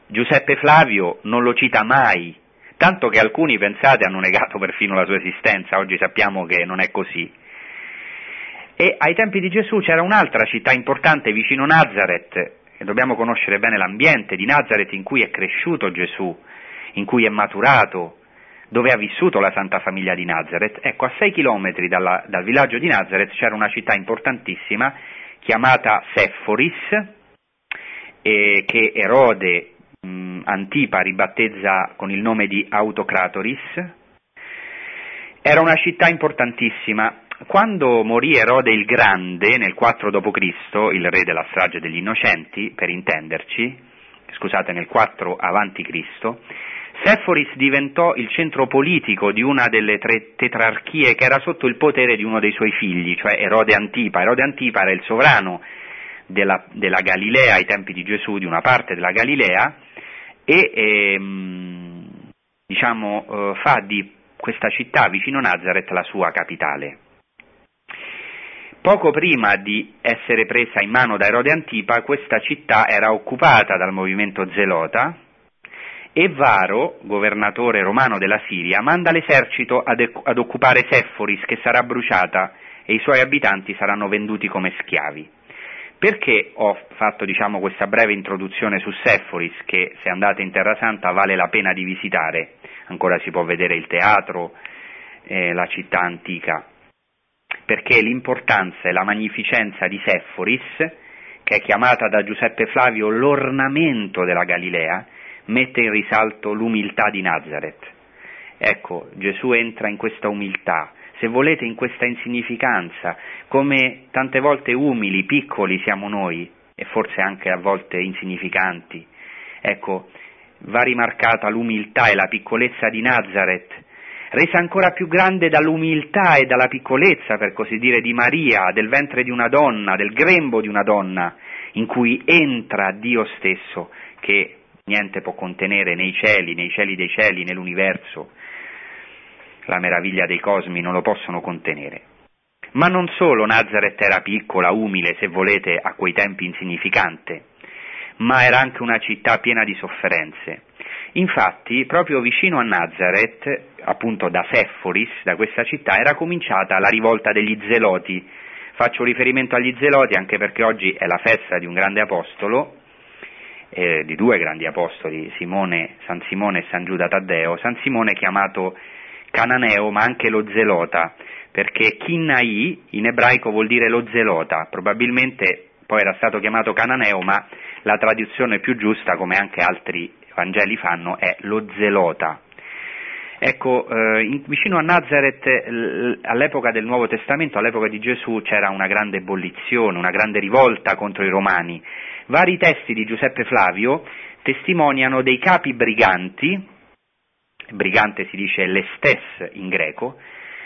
Giuseppe Flavio non lo cita mai, tanto che alcuni, pensate, hanno negato perfino la sua esistenza, oggi sappiamo che non è così. E ai tempi di Gesù c'era un'altra città importante vicino Nazareth, e dobbiamo conoscere bene l'ambiente di Nazareth in cui è cresciuto Gesù, in cui è maturato, dove ha vissuto la Santa Famiglia di Nazareth. Ecco, a sei chilometri dalla, dal villaggio di Nazareth c'era una città importantissima chiamata Sephoris, eh, che Erode mh, Antipa ribattezza con il nome di Autocratoris. Era una città importantissima. Quando morì Erode il Grande nel 4 d.C., il re della strage degli innocenti, per intenderci, scusate, nel 4 a.C., Sephoris diventò il centro politico di una delle tre tetrarchie che era sotto il potere di uno dei suoi figli, cioè Erode Antipa. Erode Antipa era il sovrano della, della Galilea ai tempi di Gesù, di una parte della Galilea, e ehm, diciamo, eh, fa di questa città vicino Nazareth la sua capitale. Poco prima di essere presa in mano da Erode Antipa, questa città era occupata dal movimento zelota, e Varo, governatore romano della Siria, manda l'esercito ad, ad occupare Sephoris che sarà bruciata e i suoi abitanti saranno venduti come schiavi. Perché ho fatto diciamo, questa breve introduzione su Sephoris che se andate in Terra Santa vale la pena di visitare, ancora si può vedere il teatro, eh, la città antica, perché l'importanza e la magnificenza di Sephoris, che è chiamata da Giuseppe Flavio l'ornamento della Galilea, mette in risalto l'umiltà di Nazareth. Ecco, Gesù entra in questa umiltà, se volete, in questa insignificanza, come tante volte umili, piccoli siamo noi, e forse anche a volte insignificanti. Ecco, va rimarcata l'umiltà e la piccolezza di Nazareth, resa ancora più grande dall'umiltà e dalla piccolezza, per così dire, di Maria, del ventre di una donna, del grembo di una donna, in cui entra Dio stesso, che niente può contenere nei cieli, nei cieli dei cieli, nell'universo. La meraviglia dei cosmi non lo possono contenere. Ma non solo Nazareth era piccola, umile, se volete, a quei tempi insignificante, ma era anche una città piena di sofferenze. Infatti, proprio vicino a Nazareth, appunto da Sefforis, da questa città, era cominciata la rivolta degli zeloti. Faccio riferimento agli zeloti anche perché oggi è la festa di un grande apostolo, eh, di due grandi apostoli, Simone, San Simone e San Giuda Taddeo. San Simone chiamato Cananeo, ma anche lo zelota, perché Kinnai in ebraico vuol dire lo zelota, probabilmente poi era stato chiamato Cananeo, ma la traduzione più giusta, come anche altri Vangeli fanno, è lo zelota. Ecco, eh, in, vicino a Nazareth, l- all'epoca del Nuovo Testamento, all'epoca di Gesù, c'era una grande ebollizione, una grande rivolta contro i romani. Vari testi di Giuseppe Flavio testimoniano dei capi briganti, brigante si dice lestes in greco,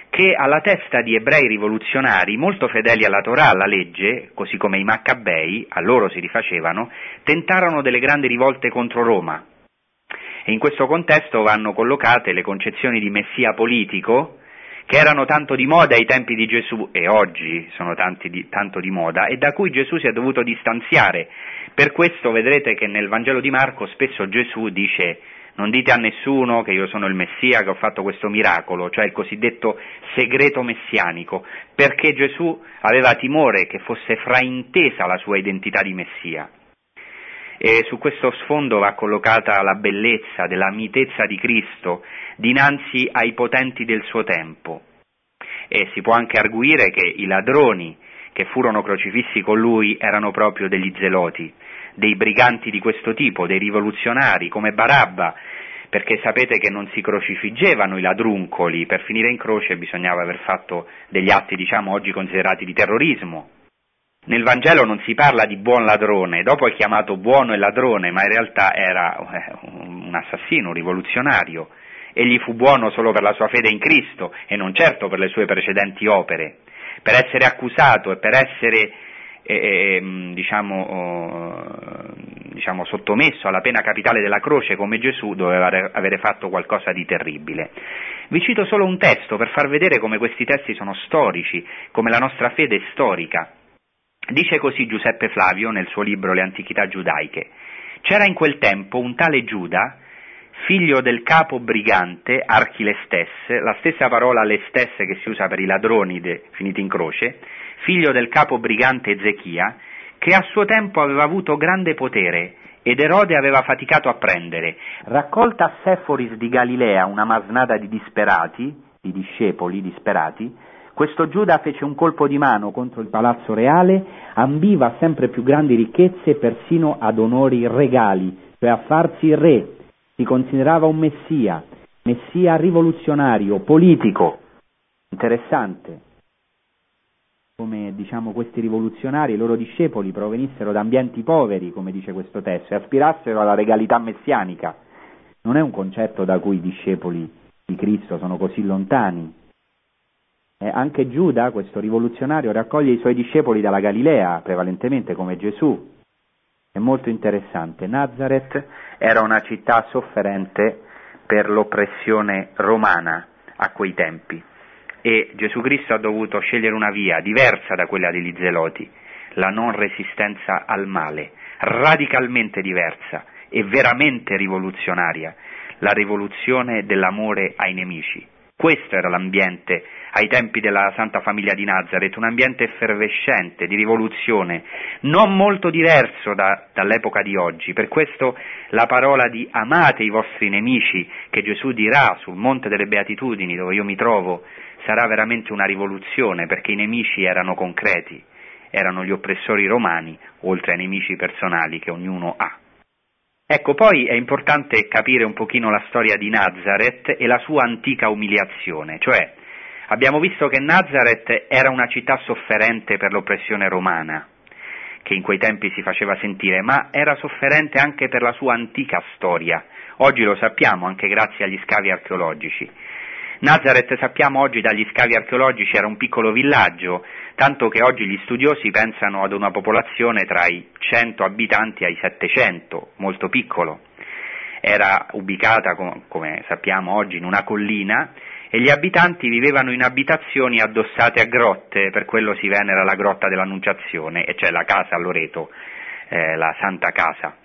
che alla testa di ebrei rivoluzionari molto fedeli alla Torah, alla legge, così come i Maccabei, a loro si rifacevano, tentarono delle grandi rivolte contro Roma. E in questo contesto vanno collocate le concezioni di messia politico, che erano tanto di moda ai tempi di Gesù e oggi sono di, tanto di moda e da cui Gesù si è dovuto distanziare. Per questo vedrete che nel Vangelo di Marco spesso Gesù dice non dite a nessuno che io sono il Messia, che ho fatto questo miracolo, cioè il cosiddetto segreto messianico, perché Gesù aveva timore che fosse fraintesa la sua identità di Messia. E su questo sfondo va collocata la bellezza della mitezza di Cristo dinanzi ai potenti del suo tempo. E si può anche arguire che i ladroni che furono crocifissi con lui erano proprio degli zeloti, dei briganti di questo tipo, dei rivoluzionari come Barabba, perché sapete che non si crocifiggevano i ladruncoli, per finire in croce bisognava aver fatto degli atti, diciamo, oggi considerati di terrorismo. Nel Vangelo non si parla di buon ladrone, dopo è chiamato buono e ladrone, ma in realtà era eh, un assassino, un rivoluzionario. Egli fu buono solo per la sua fede in Cristo e non certo per le sue precedenti opere. Per essere accusato e per essere eh, diciamo, oh, diciamo, sottomesso alla pena capitale della croce come Gesù doveva avere fatto qualcosa di terribile. Vi cito solo un testo per far vedere come questi testi sono storici, come la nostra fede è storica. Dice così Giuseppe Flavio nel suo libro Le antichità giudaiche. C'era in quel tempo un tale Giuda, figlio del capo brigante Archilestes, la stessa parola lestes che si usa per i ladroni de, finiti in croce, figlio del capo brigante Ezechia, che a suo tempo aveva avuto grande potere ed Erode aveva faticato a prendere. Raccolta a Seforis di Galilea una masnada di disperati, di discepoli disperati, questo Giuda fece un colpo di mano contro il palazzo reale, ambiva a sempre più grandi ricchezze persino ad onori regali, cioè a farsi re. Si considerava un messia, messia rivoluzionario, politico. Interessante come diciamo, questi rivoluzionari, i loro discepoli, provenissero da ambienti poveri, come dice questo testo, e aspirassero alla regalità messianica. Non è un concetto da cui i discepoli di Cristo sono così lontani. Eh, anche Giuda, questo rivoluzionario, raccoglie i suoi discepoli dalla Galilea, prevalentemente come Gesù. È molto interessante. Nazareth era una città sofferente per l'oppressione romana a quei tempi e Gesù Cristo ha dovuto scegliere una via diversa da quella degli zeloti, la non resistenza al male, radicalmente diversa e veramente rivoluzionaria, la rivoluzione dell'amore ai nemici. Questo era l'ambiente ai tempi della Santa Famiglia di Nazareth, un ambiente effervescente, di rivoluzione, non molto diverso da, dall'epoca di oggi. Per questo la parola di amate i vostri nemici, che Gesù dirà sul Monte delle Beatitudini, dove io mi trovo, sarà veramente una rivoluzione perché i nemici erano concreti, erano gli oppressori romani, oltre ai nemici personali che ognuno ha. Ecco, poi è importante capire un pochino la storia di Nazareth e la sua antica umiliazione, cioè Abbiamo visto che Nazareth era una città sofferente per l'oppressione romana, che in quei tempi si faceva sentire, ma era sofferente anche per la sua antica storia. Oggi lo sappiamo anche grazie agli scavi archeologici. Nazareth sappiamo oggi dagli scavi archeologici era un piccolo villaggio, tanto che oggi gli studiosi pensano ad una popolazione tra i 100 abitanti ai 700, molto piccolo. Era ubicata, come sappiamo oggi, in una collina e gli abitanti vivevano in abitazioni addossate a grotte, per quello si venera la grotta dell'Annunciazione, e cioè la casa a Loreto, eh, la Santa Casa.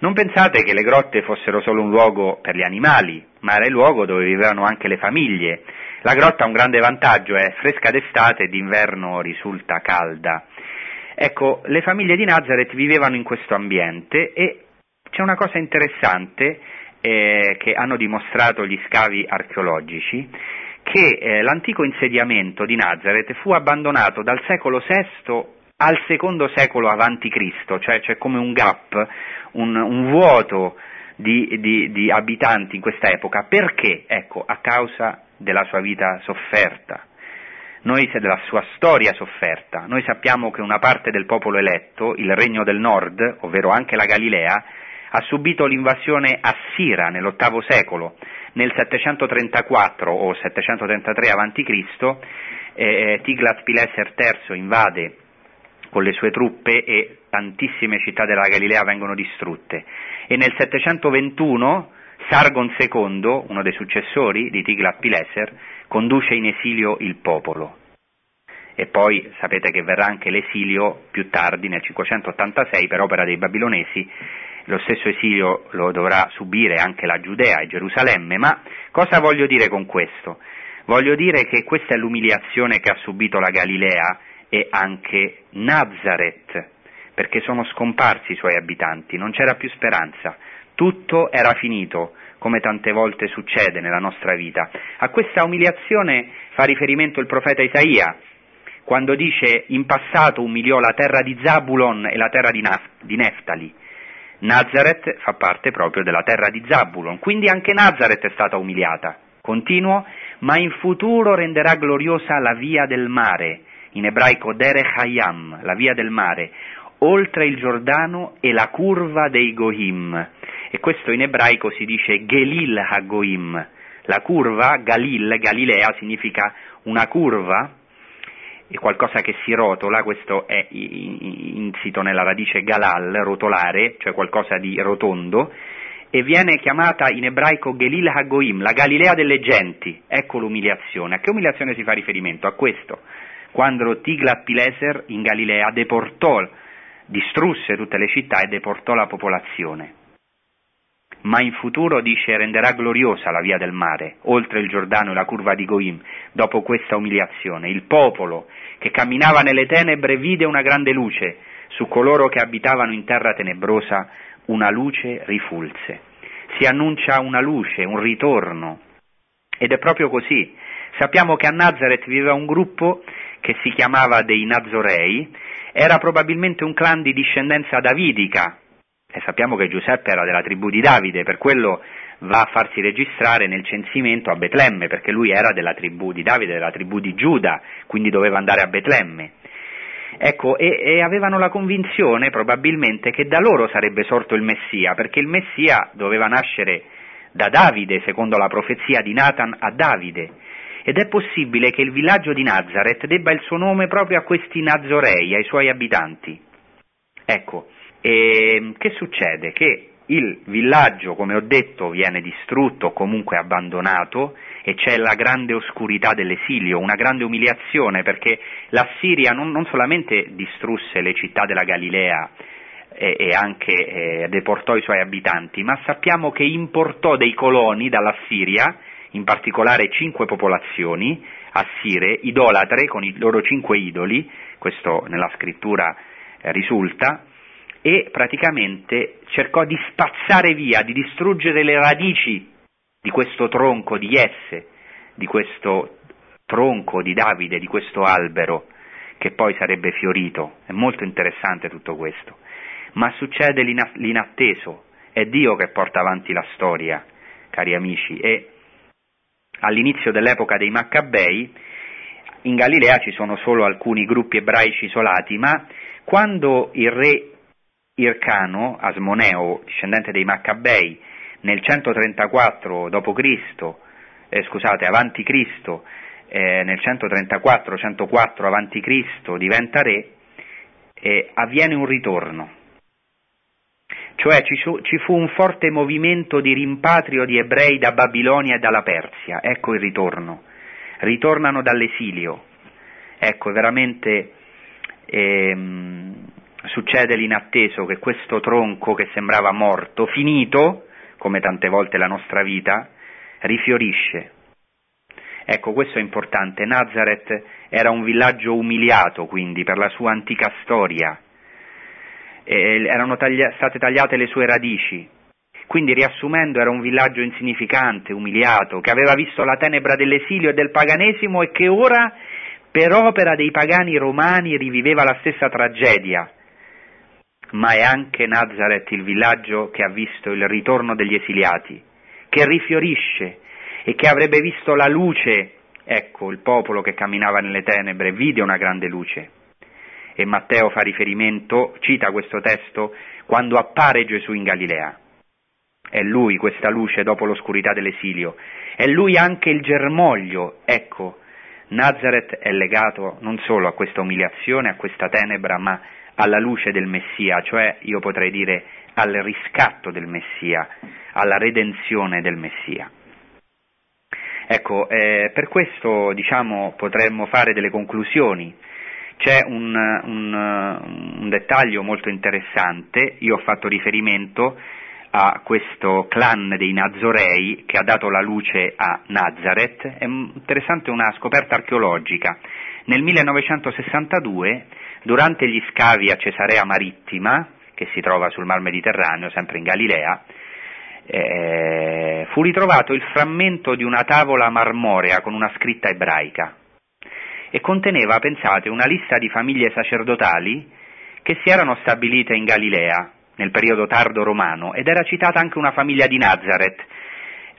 Non pensate che le grotte fossero solo un luogo per gli animali, ma era il luogo dove vivevano anche le famiglie. La grotta ha un grande vantaggio, è fresca d'estate e d'inverno risulta calda. Ecco, le famiglie di Nazareth vivevano in questo ambiente e c'è una cosa interessante eh, che hanno dimostrato gli scavi archeologici, che eh, l'antico insediamento di Nazareth fu abbandonato dal secolo VI al secondo secolo Cristo, cioè c'è come un gap, un, un vuoto di, di, di, abitanti in questa epoca. Perché? Ecco, a causa della sua vita sofferta, noi, della sua storia sofferta. Noi sappiamo che una parte del popolo eletto, il regno del nord, ovvero anche la Galilea, ha subito l'invasione assira nell'VIII secolo. Nel 734 o 733 a.C. Eh, Tiglat-Pileser III invade con le sue truppe e tantissime città della Galilea vengono distrutte. E nel 721 Sargon II, uno dei successori di Tiglat-Pileser, conduce in esilio il popolo. E poi sapete che verrà anche l'esilio più tardi, nel 586, per opera dei babilonesi, lo stesso esilio lo dovrà subire anche la Giudea e Gerusalemme, ma cosa voglio dire con questo? Voglio dire che questa è l'umiliazione che ha subito la Galilea e anche Nazareth, perché sono scomparsi i suoi abitanti, non c'era più speranza, tutto era finito, come tante volte succede nella nostra vita. A questa umiliazione fa riferimento il profeta Isaia, quando dice in passato umiliò la terra di Zabulon e la terra di, Naf- di Neftali. Nazareth fa parte proprio della terra di Zabulon, quindi anche Nazareth è stata umiliata. Continuo, ma in futuro renderà gloriosa la via del mare, in ebraico Derech Hayam, la via del mare, oltre il Giordano e la curva dei Gohim. E questo in ebraico si dice Gelil HaGoim. La curva, Galil, Galilea, significa una curva, qualcosa che si rotola, questo è insito nella radice galal, rotolare, cioè qualcosa di rotondo, e viene chiamata in ebraico Gelil HaGoim, la Galilea delle genti. Ecco l'umiliazione. A che umiliazione si fa riferimento? A questo quando Tiglat-Pileser in Galilea deportò, distrusse tutte le città e deportò la popolazione. Ma in futuro, dice, renderà gloriosa la via del mare, oltre il Giordano e la curva di Goim, dopo questa umiliazione. Il popolo che camminava nelle tenebre vide una grande luce, su coloro che abitavano in terra tenebrosa una luce rifulse. Si annuncia una luce, un ritorno. Ed è proprio così. Sappiamo che a Nazareth viveva un gruppo che si chiamava dei Nazorei, era probabilmente un clan di discendenza davidica, e sappiamo che Giuseppe era della tribù di Davide, per quello va a farsi registrare nel censimento a Betlemme, perché lui era della tribù di Davide, della tribù di Giuda, quindi doveva andare a Betlemme. Ecco, e, e, avevano la convinzione probabilmente che da loro sarebbe sorto il Messia, perché il Messia doveva nascere da Davide, secondo la profezia di Nathan a Davide, ed è possibile che il villaggio di Nazareth debba il suo nome proprio a questi Nazorei, ai suoi abitanti. Ecco, e che succede? Che il villaggio, come ho detto, viene distrutto comunque abbandonato e c'è la grande oscurità dell'esilio, una grande umiliazione perché la Siria non, non solamente distrusse le città della Galilea e, e anche eh, deportò i suoi abitanti, ma sappiamo che importò dei coloni dalla Siria in particolare cinque popolazioni assire, idolatre con i loro cinque idoli, questo nella scrittura eh, risulta, e praticamente cercò di spazzare via, di distruggere le radici di questo tronco di Jesse, di questo tronco di Davide, di questo albero che poi sarebbe fiorito. È molto interessante tutto questo. Ma succede l'inatteso, è Dio che porta avanti la storia, cari amici, e all'inizio dell'epoca dei Maccabei, in Galilea ci sono solo alcuni gruppi ebraici isolati, ma quando il re Ircano, Asmoneo, discendente dei Maccabei, nel 134 d.C., eh, scusate, avanti Cristo, eh, nel 134-104 avanti Cristo diventa re, eh, avviene un ritorno. Cioè ci, ci fu un forte movimento di rimpatrio di ebrei da Babilonia e dalla Persia, ecco il ritorno. Ritornano dall'esilio. Ecco, veramente ehm, succede l'inatteso che questo tronco che sembrava morto, finito, come tante volte la nostra vita, rifiorisce. Ecco, questo è importante. Nazareth era un villaggio umiliato, quindi, per la sua antica storia. E erano taglia- state tagliate le sue radici. Quindi, riassumendo, era un villaggio insignificante, umiliato, che aveva visto la tenebra dell'esilio e del paganesimo e che ora, per opera dei pagani romani, riviveva la stessa tragedia. Ma è anche Nazareth il villaggio che ha visto il ritorno degli esiliati, che rifiorisce e che avrebbe visto la luce, ecco il popolo che camminava nelle tenebre vide una grande luce. E Matteo fa riferimento, cita questo testo, quando appare Gesù in Galilea. È lui questa luce dopo l'oscurità dell'esilio, è lui anche il germoglio, ecco, Nazareth è legato non solo a questa umiliazione, a questa tenebra, ma alla luce del Messia, cioè io potrei dire al riscatto del Messia, alla redenzione del Messia. Ecco, eh, per questo diciamo, potremmo fare delle conclusioni. C'è un, un, un, dettaglio molto interessante, io ho fatto riferimento a questo clan dei Nazorei che ha dato la luce a Nazareth, è interessante una scoperta archeologica. Nel 1962, durante gli scavi a Cesarea Marittima, che si trova sul Mar Mediterraneo, sempre in Galilea, eh, fu ritrovato il frammento di una tavola marmorea con una scritta ebraica e conteneva, pensate, una lista di famiglie sacerdotali che si erano stabilite in Galilea nel periodo tardo romano ed era citata anche una famiglia di Nazareth.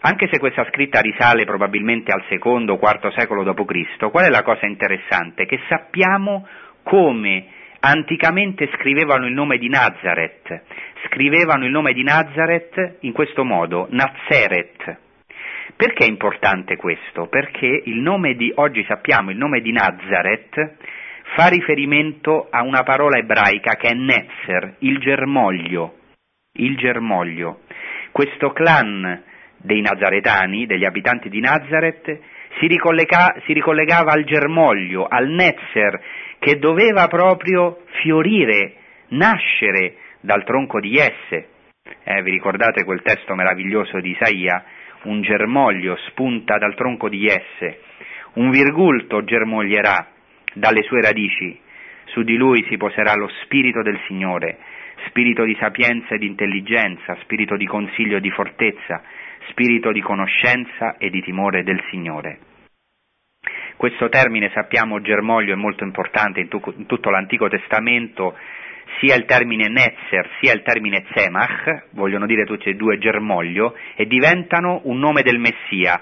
Anche se questa scritta risale probabilmente al secondo o quarto secolo d.C., qual è la cosa interessante? Che sappiamo come anticamente scrivevano il nome di Nazareth, scrivevano il nome di Nazareth in questo modo, Nazeret. Perché è importante questo? Perché il nome di, oggi sappiamo, il nome di Nazareth fa riferimento a una parola ebraica che è Netzer, il germoglio, il germoglio. Questo clan dei nazaretani, degli abitanti di Nazareth, si, ricollega, si ricollegava al germoglio, al Netzer, che doveva proprio fiorire, nascere dal tronco di Jesse. Eh, vi ricordate quel testo meraviglioso di Isaia? Un germoglio spunta dal tronco di Jesse, un virgulto germoglierà dalle sue radici, su di lui si poserà lo spirito del Signore, spirito di sapienza e di intelligenza, spirito di consiglio e di fortezza, spirito di conoscenza e di timore del Signore. Questo termine, sappiamo, germoglio è molto importante in, tu, in tutto l'Antico Testamento, sia il termine Netzer sia il termine Zemach, vogliono dire tutti e due germoglio, e diventano un nome del Messia.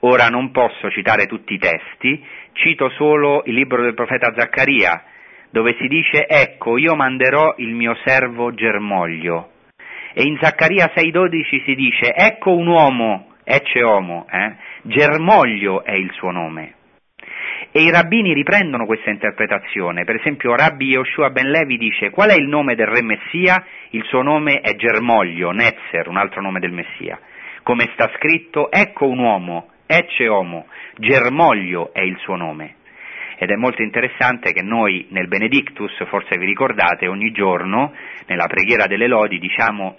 Ora non posso citare tutti i testi, cito solo il libro del profeta Zaccaria, dove si dice ecco io manderò il mio servo germoglio. E in Zaccaria 6,12 si dice ecco un uomo, ecce homo, eh? germoglio è il suo nome. E i rabbini riprendono questa interpretazione, per esempio Rabbi Yoshua Ben Levi dice qual è il nome del re Messia? Il suo nome è Germoglio, Netzer, un altro nome del Messia. Come sta scritto, ecco un uomo, ecce homo, Germoglio è il suo nome. Ed è molto interessante che noi nel Benedictus, forse vi ricordate, ogni giorno nella preghiera delle lodi diciamo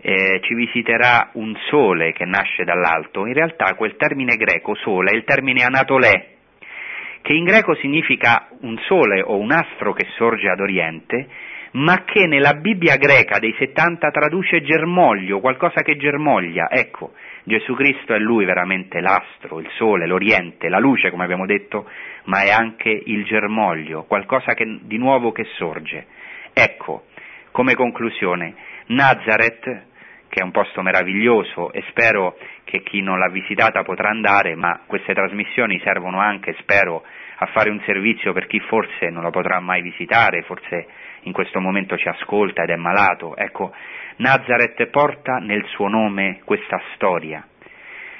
eh, ci visiterà un sole che nasce dall'alto, in realtà quel termine greco sole è il termine anatolè, che in greco significa un sole o un astro che sorge ad oriente, ma che nella Bibbia greca dei 70 traduce germoglio, qualcosa che germoglia. Ecco, Gesù Cristo è lui veramente l'astro, il sole, l'oriente, la luce, come abbiamo detto, ma è anche il germoglio, qualcosa che, di nuovo che sorge. Ecco, come conclusione, Nazareth che è un posto meraviglioso e spero che chi non l'ha visitata potrà andare, ma queste trasmissioni servono anche, spero, a fare un servizio per chi forse non lo potrà mai visitare, forse in questo momento ci ascolta ed è malato. Ecco, Nazareth porta nel suo nome questa storia.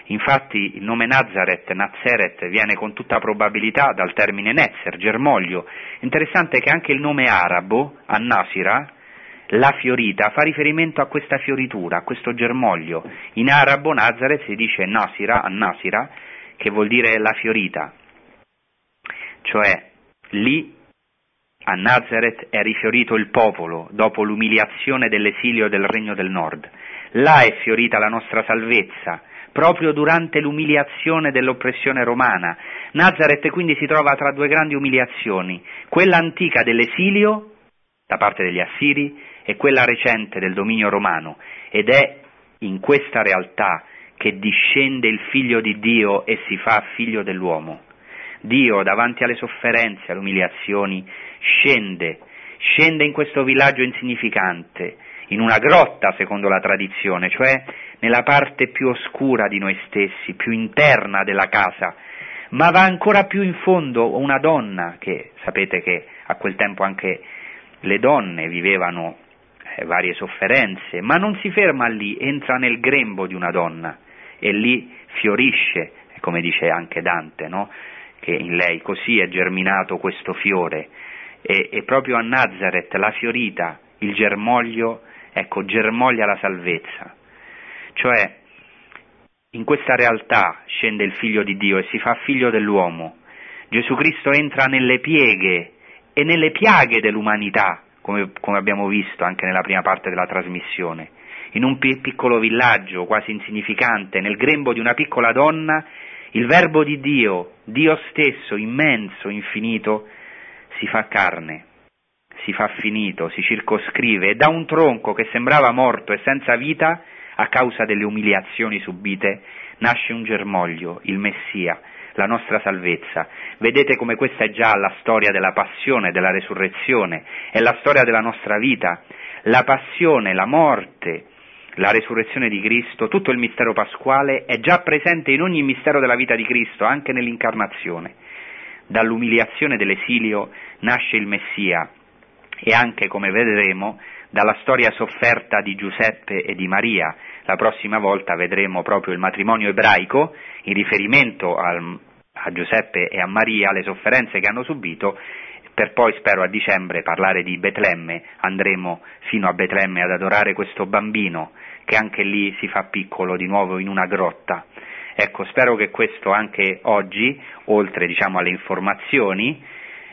Infatti il nome Nazareth, Nazeret, viene con tutta probabilità dal termine Netzer, germoglio. Interessante che anche il nome arabo, An-Nasira, la fiorita, fa riferimento a questa fioritura, a questo germoglio. In arabo Nazareth si dice Nasira, An-Nasira, che vuol dire la fiorita. Cioè lì a Nazareth è rifiorito il popolo dopo l'umiliazione dell'esilio del Regno del Nord. Là è fiorita la nostra salvezza, proprio durante l'umiliazione dell'oppressione romana. Nazareth quindi si trova tra due grandi umiliazioni, quella antica dell'esilio da parte degli Assiri e quella recente del dominio romano, ed è in questa realtà che discende il figlio di Dio e si fa figlio dell'uomo. Dio, davanti alle sofferenze, alle umiliazioni, scende, scende in questo villaggio insignificante, in una grotta secondo la tradizione, cioè nella parte più oscura di noi stessi, più interna della casa, ma va ancora più in fondo una donna, che sapete che a quel tempo anche le donne vivevano varie sofferenze, ma non si ferma lì, entra nel grembo di una donna e lì fiorisce, come dice anche Dante, no? che in lei così è germinato questo fiore e, e proprio a Nazareth la fiorita, il germoglio, ecco, germoglia la salvezza. Cioè, in questa realtà scende il figlio di Dio e si fa figlio dell'uomo. Gesù Cristo entra nelle pieghe e nelle piaghe dell'umanità, come, come abbiamo visto anche nella prima parte della trasmissione. In un piccolo villaggio quasi insignificante, nel grembo di una piccola donna, il Verbo di Dio, Dio stesso, immenso, infinito, si fa carne, si fa finito, si circoscrive e da un tronco che sembrava morto e senza vita, a causa delle umiliazioni subite, nasce un germoglio, il Messia, la nostra salvezza. Vedete come questa è già la storia della passione, della resurrezione, è la storia della nostra vita. La passione, la morte, la resurrezione di Cristo, tutto il mistero pasquale è già presente in ogni mistero della vita di Cristo, anche nell'incarnazione. Dall'umiliazione dell'esilio nasce il Messia e anche, come vedremo, dalla storia sofferta di Giuseppe e di Maria. La prossima volta vedremo proprio il matrimonio ebraico in riferimento al, a Giuseppe e a Maria, le sofferenze che hanno subito, per poi spero a dicembre parlare di Betlemme, andremo fino a Betlemme ad adorare questo bambino che anche lì si fa piccolo di nuovo in una grotta. Ecco, spero che questo anche oggi, oltre diciamo, alle informazioni,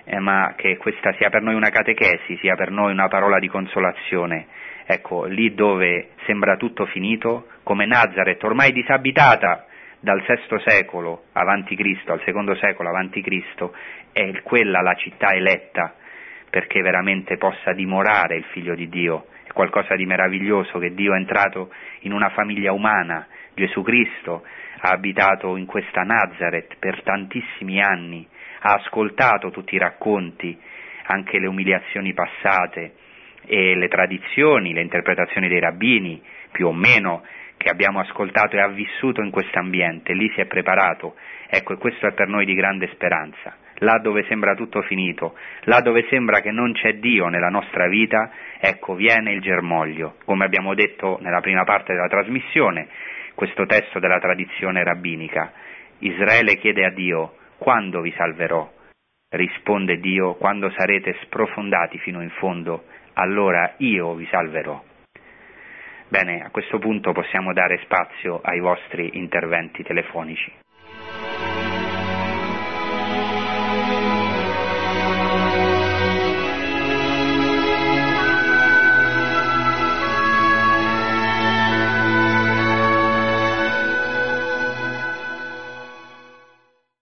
eh, ma che questa sia per noi una catechesi, sia per noi una parola di consolazione. Ecco, lì dove sembra tutto finito, come Nazareth, ormai disabitata dal VI secolo avanti Cristo al secondo secolo avanti Cristo, è quella la città eletta perché veramente possa dimorare il Figlio di Dio. Qualcosa di meraviglioso che Dio è entrato in una famiglia umana, Gesù Cristo ha abitato in questa Nazareth per tantissimi anni, ha ascoltato tutti i racconti, anche le umiliazioni passate e le tradizioni, le interpretazioni dei rabbini, più o meno, che abbiamo ascoltato e ha vissuto in questo ambiente, lì si è preparato, ecco e questo è per noi di grande speranza là dove sembra tutto finito, là dove sembra che non c'è Dio nella nostra vita, ecco viene il germoglio, come abbiamo detto nella prima parte della trasmissione, questo testo della tradizione rabbinica. Israele chiede a Dio, quando vi salverò? Risponde Dio, quando sarete sprofondati fino in fondo, allora io vi salverò. Bene, a questo punto possiamo dare spazio ai vostri interventi telefonici.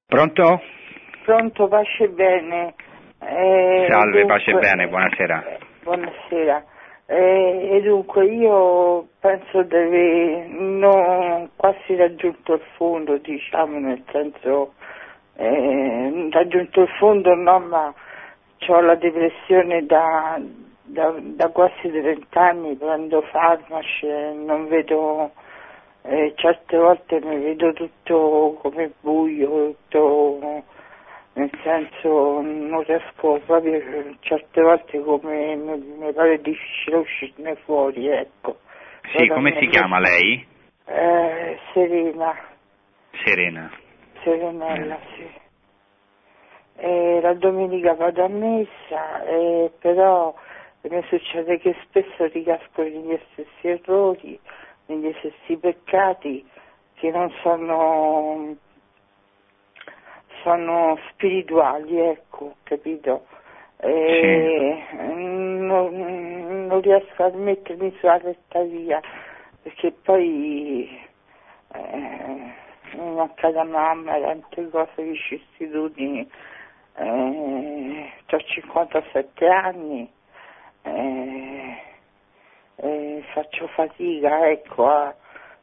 Pronto? Pronto, pace bene. Eh, Salve, dunque, pace bene, buonasera. buonasera. Eh, e dunque io penso di aver non quasi raggiunto il fondo, diciamo, nel senso eh, raggiunto il fondo no, ma ho la depressione da, da, da quasi 30 anni, prendo farmaci, non vedo eh, certe volte mi vedo tutto come buio, tutto nel senso non riesco proprio, certe volte come mi pare difficile uscirne fuori, ecco. Sì, come si chiama lei? Eh, Serena. Serena. Serenella, eh. sì. E la domenica vado a messa, eh, però mi succede che spesso ricasco negli stessi errori, negli stessi peccati che non sono, sono spirituali, ecco, capito? E sì. non, non, riesco a mettermi sulla retta via perché poi eh, mi manca mamma, tante cose, vicissitudini, eh, ho 57 anni eh, eh, faccio fatica ecco, a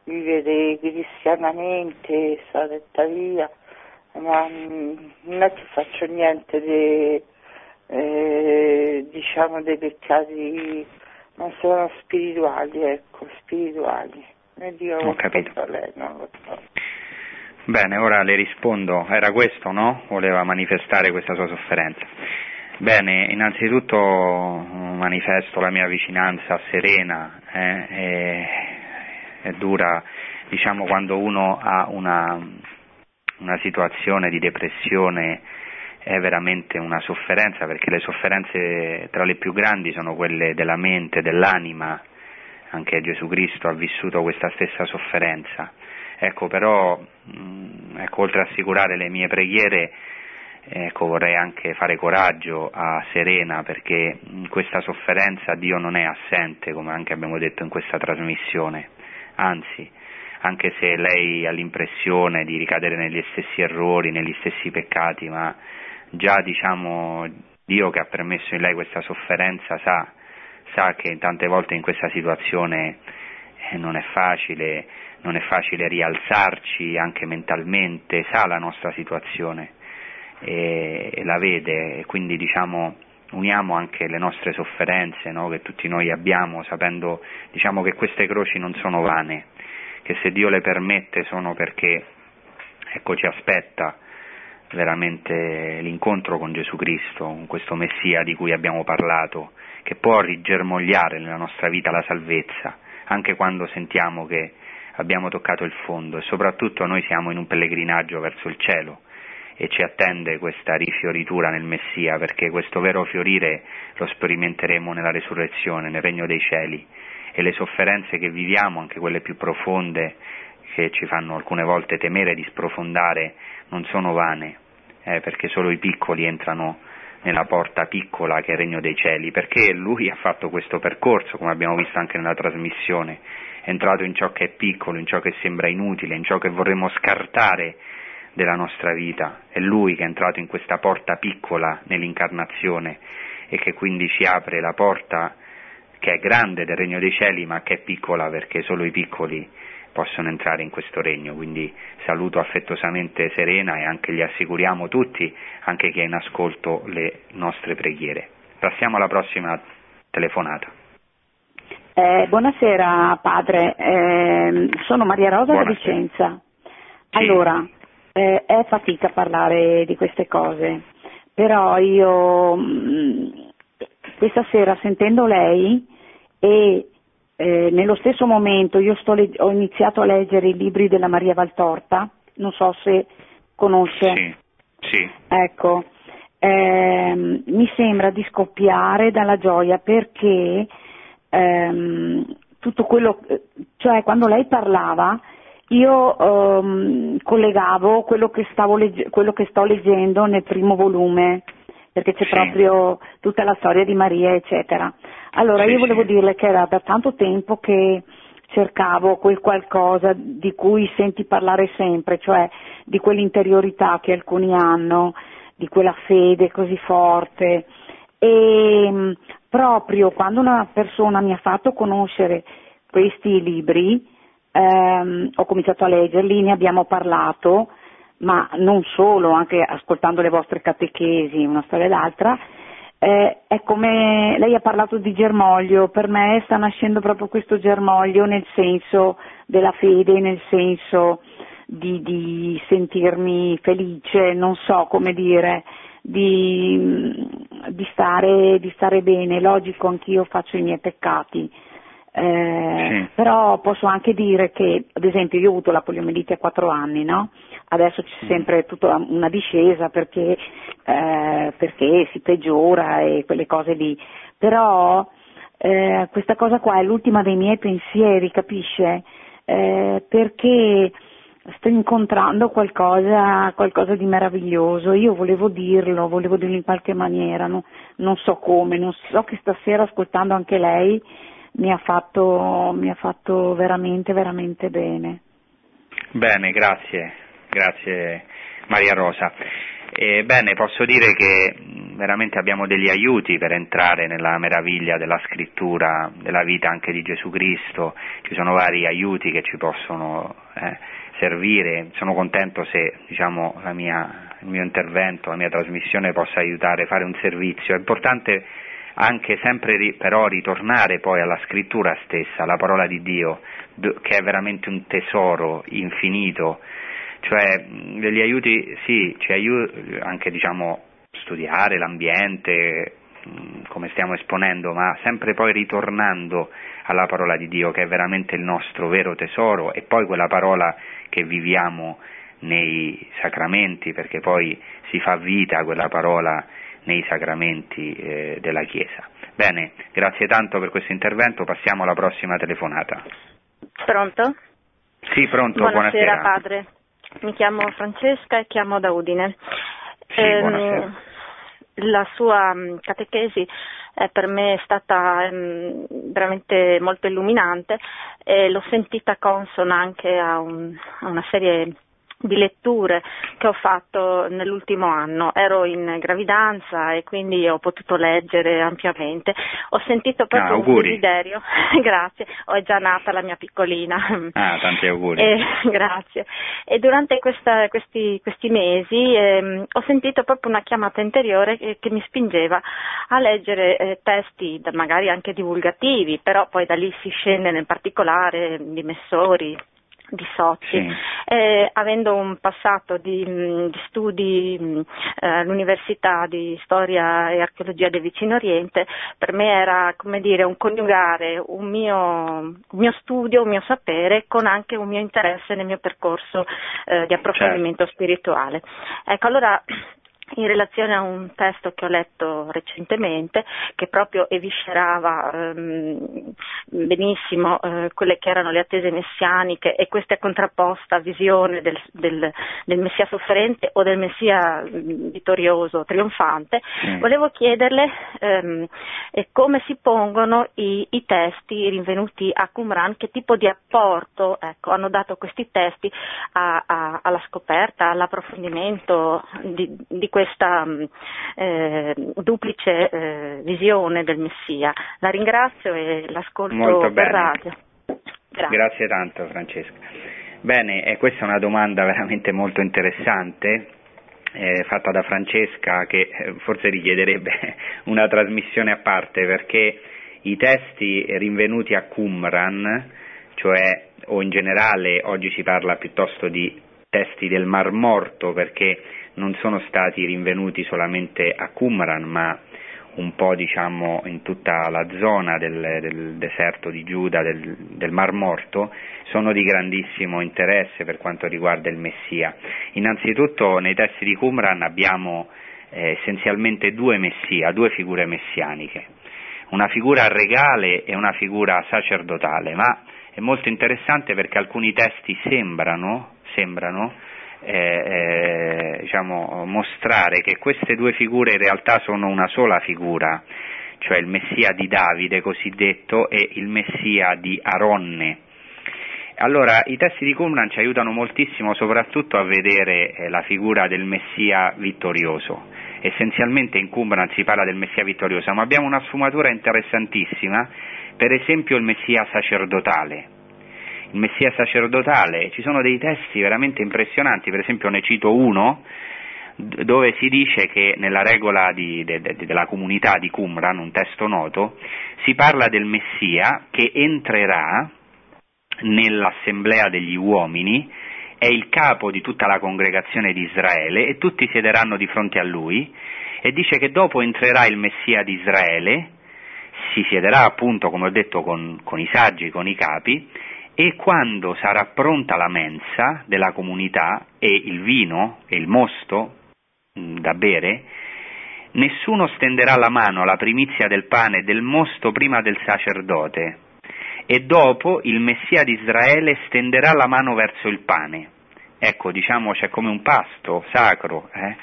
vivere cristianamente, stare via, ma non è che faccio niente di, eh, diciamo dei peccati, ma sono spirituali, ecco, spirituali. Ne dico Ho capito. Lei, non lo so. Bene, ora le rispondo. Era questo, no? Voleva manifestare questa sua sofferenza. Bene, innanzitutto mm, manifesto la mia vicinanza serena, eh, è, è, dura, diciamo, quando uno ha una, una situazione di depressione è veramente una sofferenza perché le sofferenze tra le più grandi sono quelle della mente, dell'anima, anche Gesù Cristo ha vissuto questa stessa sofferenza. Ecco, però, ecco, oltre a assicurare le mie preghiere, Ecco, vorrei anche fare coraggio a Serena perché in questa sofferenza Dio non è assente, come anche abbiamo detto in questa trasmissione, anzi, anche se lei ha l'impressione di ricadere negli stessi errori, negli stessi peccati, ma già diciamo Dio che ha permesso in lei questa sofferenza sa, sa che tante volte in questa situazione eh, non è facile, non è facile rialzarci anche mentalmente, sa la nostra situazione e, la vede. E quindi diciamo uniamo anche le nostre sofferenze no, che tutti noi abbiamo sapendo diciamo, che queste croci non sono vane, che se Dio le permette sono perché ecco, ci aspetta veramente l'incontro con Gesù Cristo, con questo Messia di cui abbiamo parlato, che può rigermogliare nella nostra vita la salvezza, anche quando sentiamo che abbiamo toccato il fondo. E soprattutto noi siamo in un pellegrinaggio verso il cielo e ci attende questa rifioritura nel Messia, perché questo vero fiorire lo sperimenteremo nella resurrezione, nel regno dei cieli e le sofferenze che viviamo, anche quelle più profonde, che ci fanno alcune volte temere di sprofondare, non sono vane, eh, perché solo i piccoli entrano nella porta piccola che è il regno dei cieli, perché lui ha fatto questo percorso, come abbiamo visto anche nella trasmissione, è entrato in ciò che è piccolo, in ciò che sembra inutile, in ciò che vorremmo scartare della nostra vita, è Lui che è entrato in questa porta piccola nell'incarnazione e che quindi ci apre la porta che è grande del regno dei cieli ma che è piccola perché solo i piccoli possono entrare in questo regno, quindi saluto affettuosamente Serena e anche gli assicuriamo tutti, anche chi è in ascolto, le nostre preghiere. Passiamo alla prossima telefonata. Eh, buonasera padre, eh, sono Maria Rosa buonasera. da Vicenza. Allora, eh, è fatica parlare di queste cose, però io mh, mm, questa sera sentendo lei e eh, nello stesso momento io le- ho iniziato a leggere i libri della Maria Valtorta, non so se conosce. Sì, sì. Ecco, ehm, mi sembra di scoppiare dalla gioia perché ehm, tutto quello, cioè quando lei parlava io um, collegavo quello che, legge- quello che, sto leggendo nel primo volume, perché c'è sì. proprio tutta la storia di Maria, eccetera. Allora, sì, io volevo sì. dirle che era per tanto tempo che cercavo quel qualcosa di cui senti parlare sempre, cioè di quell'interiorità che alcuni hanno, di quella fede così forte. E mm, proprio quando una persona mi ha fatto conoscere questi libri, ehm, ho cominciato a leggerli, ne abbiamo parlato, ma non solo, anche ascoltando le vostre catechesi, una storia e l'altra, eh, è come lei ha parlato di germoglio, per me sta nascendo proprio questo germoglio nel senso della fede, nel senso di, di sentirmi felice, non so come dire, di, di, stare, di stare bene, logico anch'io faccio i miei peccati, eh, sì. però posso anche dire che, ad esempio, io ho avuto la poliomielite a quattro anni, no? Adesso c'è mm. sempre tutta una discesa perché, eh, perché si peggiora e quelle cose lì, però eh, questa cosa qua è l'ultima dei miei pensieri, capisce? Eh, perché sto incontrando qualcosa, qualcosa, di meraviglioso, io volevo dirlo, volevo dirlo in qualche maniera, no, non so come, non so che stasera ascoltando anche lei mi ha fatto, mi ha fatto veramente, veramente bene. Bene, grazie, grazie Maria Rosa. Eh, bene, posso dire che veramente abbiamo degli aiuti per entrare nella meraviglia della scrittura, della vita anche di Gesù Cristo, ci sono vari aiuti che ci possono eh, servire, sono contento se diciamo, mia, il mio intervento, la mia trasmissione possa aiutare a fare un servizio, è importante anche sempre però ritornare poi alla scrittura stessa, alla parola di Dio, che è veramente un tesoro infinito, cioè degli aiuti, sì, ci aiuta anche diciamo studiare l'ambiente, come stiamo esponendo, ma sempre poi ritornando alla parola di Dio che è veramente il nostro vero tesoro e poi quella parola che viviamo nei sacramenti, perché poi si fa vita quella parola nei sacramenti eh, della Chiesa. Bene, grazie tanto per questo intervento, passiamo alla prossima telefonata. Pronto? Sì, pronto, buonasera. Buonasera padre, mi chiamo Francesca e chiamo da Udine. Sì, buonasera. La sua mm, catechesi eh, per me è stata ehm, veramente molto illuminante e l'ho sentita consona anche a, un, a una serie di letture che ho fatto nell'ultimo anno. Ero in gravidanza e quindi ho potuto leggere ampiamente. Ho sentito proprio ah, un desiderio, grazie, ho già nata la mia piccolina. Ah, tanti auguri. E, grazie. E durante questa, questi, questi, mesi eh, ho sentito proprio una chiamata interiore che, che mi spingeva a leggere eh, testi magari anche divulgativi, però poi da lì si scende nel particolare di Messori, di Sotti. Sì. Eh, avendo un passato di, mm, di studi mm, eh, all'Università di Storia e Archeologia del Vicino Oriente, per me era come dire un coniugare un mio, un mio studio, un mio sapere con anche un mio interesse nel mio percorso eh, di approfondimento certo. spirituale. Ecco, allora in relazione a un testo che ho letto recentemente che proprio eviscerava ehm, benissimo eh, quelle che erano le attese messianiche e questa contrapposta visione del, del, del Messia sofferente o del Messia vittorioso, trionfante, mm. volevo chiederle ehm, come si pongono i, i, testi rinvenuti a Qumran, che tipo di apporto ecco, hanno dato questi testi a, a, alla scoperta, all'approfondimento di, di questa mm, eh, duplice eh, visione del Messia. La ringrazio e l'ascolto per radio. Grazie. Grazie tanto Francesca. Bene, eh, questa è una domanda veramente molto interessante. Eh, fatta da Francesca che eh, forse richiederebbe una trasmissione a parte perché i testi rinvenuti a Qumran, cioè o in generale oggi si parla piuttosto di testi del Mar Morto perché non sono stati rinvenuti solamente a Qumran ma un po' diciamo in tutta la zona del, del deserto di Giuda, del, del, Mar Morto, sono di grandissimo interesse per quanto riguarda il Messia. Innanzitutto nei testi di Qumran abbiamo eh, essenzialmente due Messia, due figure messianiche, una figura regale e una figura sacerdotale, ma è molto interessante perché alcuni testi sembrano, sembrano eh, eh, diciamo, mostrare che queste due figure in realtà sono una sola figura, cioè il Messia di Davide cosiddetto e il Messia di Aronne. Allora, i testi di Qumran ci aiutano moltissimo soprattutto a vedere eh, la figura del Messia vittorioso. Essenzialmente in Qumran si parla del Messia vittorioso, ma abbiamo una sfumatura interessantissima, per esempio il Messia sacerdotale il Messia sacerdotale, ci sono dei testi veramente impressionanti, per esempio ne cito uno dove si dice che nella regola di, de, de, della comunità di Qumran, un testo noto, si parla del Messia che entrerà nell'assemblea degli uomini è il capo di tutta la congregazione di Israele e tutti siederanno di fronte a lui e dice che dopo entrerà il Messia di Israele, si siederà appunto, come ho detto, con, con i saggi, con i capi, e quando sarà pronta la mensa della comunità e il vino e il mosto mh, da bere, nessuno stenderà la mano alla primizia del pane e del mosto prima del sacerdote, e dopo il Messia di Israele stenderà la mano verso il pane. Ecco, diciamo, c'è come un pasto sacro. Eh?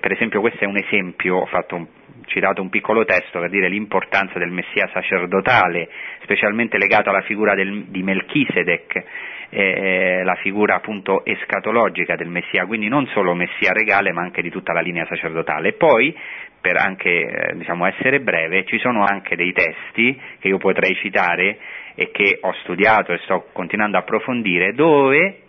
per esempio questo è un esempio, fatto un, citato un piccolo testo per dire l'importanza del Messia sacerdotale, specialmente legato alla figura del, di Melchisedec, eh, la figura appunto escatologica del Messia, quindi non solo Messia regale ma anche di tutta la linea sacerdotale. Poi, per anche eh, diciamo, essere breve, ci sono anche dei testi che io potrei citare e che ho studiato e sto continuando a approfondire, dove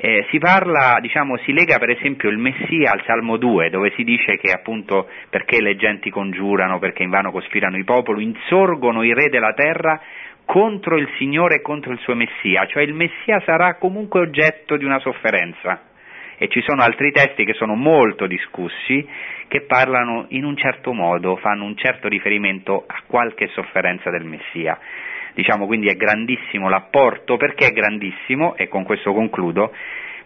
eh, si parla, diciamo, si lega per esempio il Messia al Salmo 2, dove si dice che appunto perché le genti congiurano, perché invano cospirano i popoli, insorgono i re della terra contro il Signore e contro il suo Messia, cioè il Messia sarà comunque oggetto di una sofferenza. E ci sono altri testi che sono molto discussi, che parlano in un certo modo, fanno un certo riferimento a qualche sofferenza del Messia. Diciamo quindi è grandissimo l'apporto, perché è grandissimo, e con questo concludo,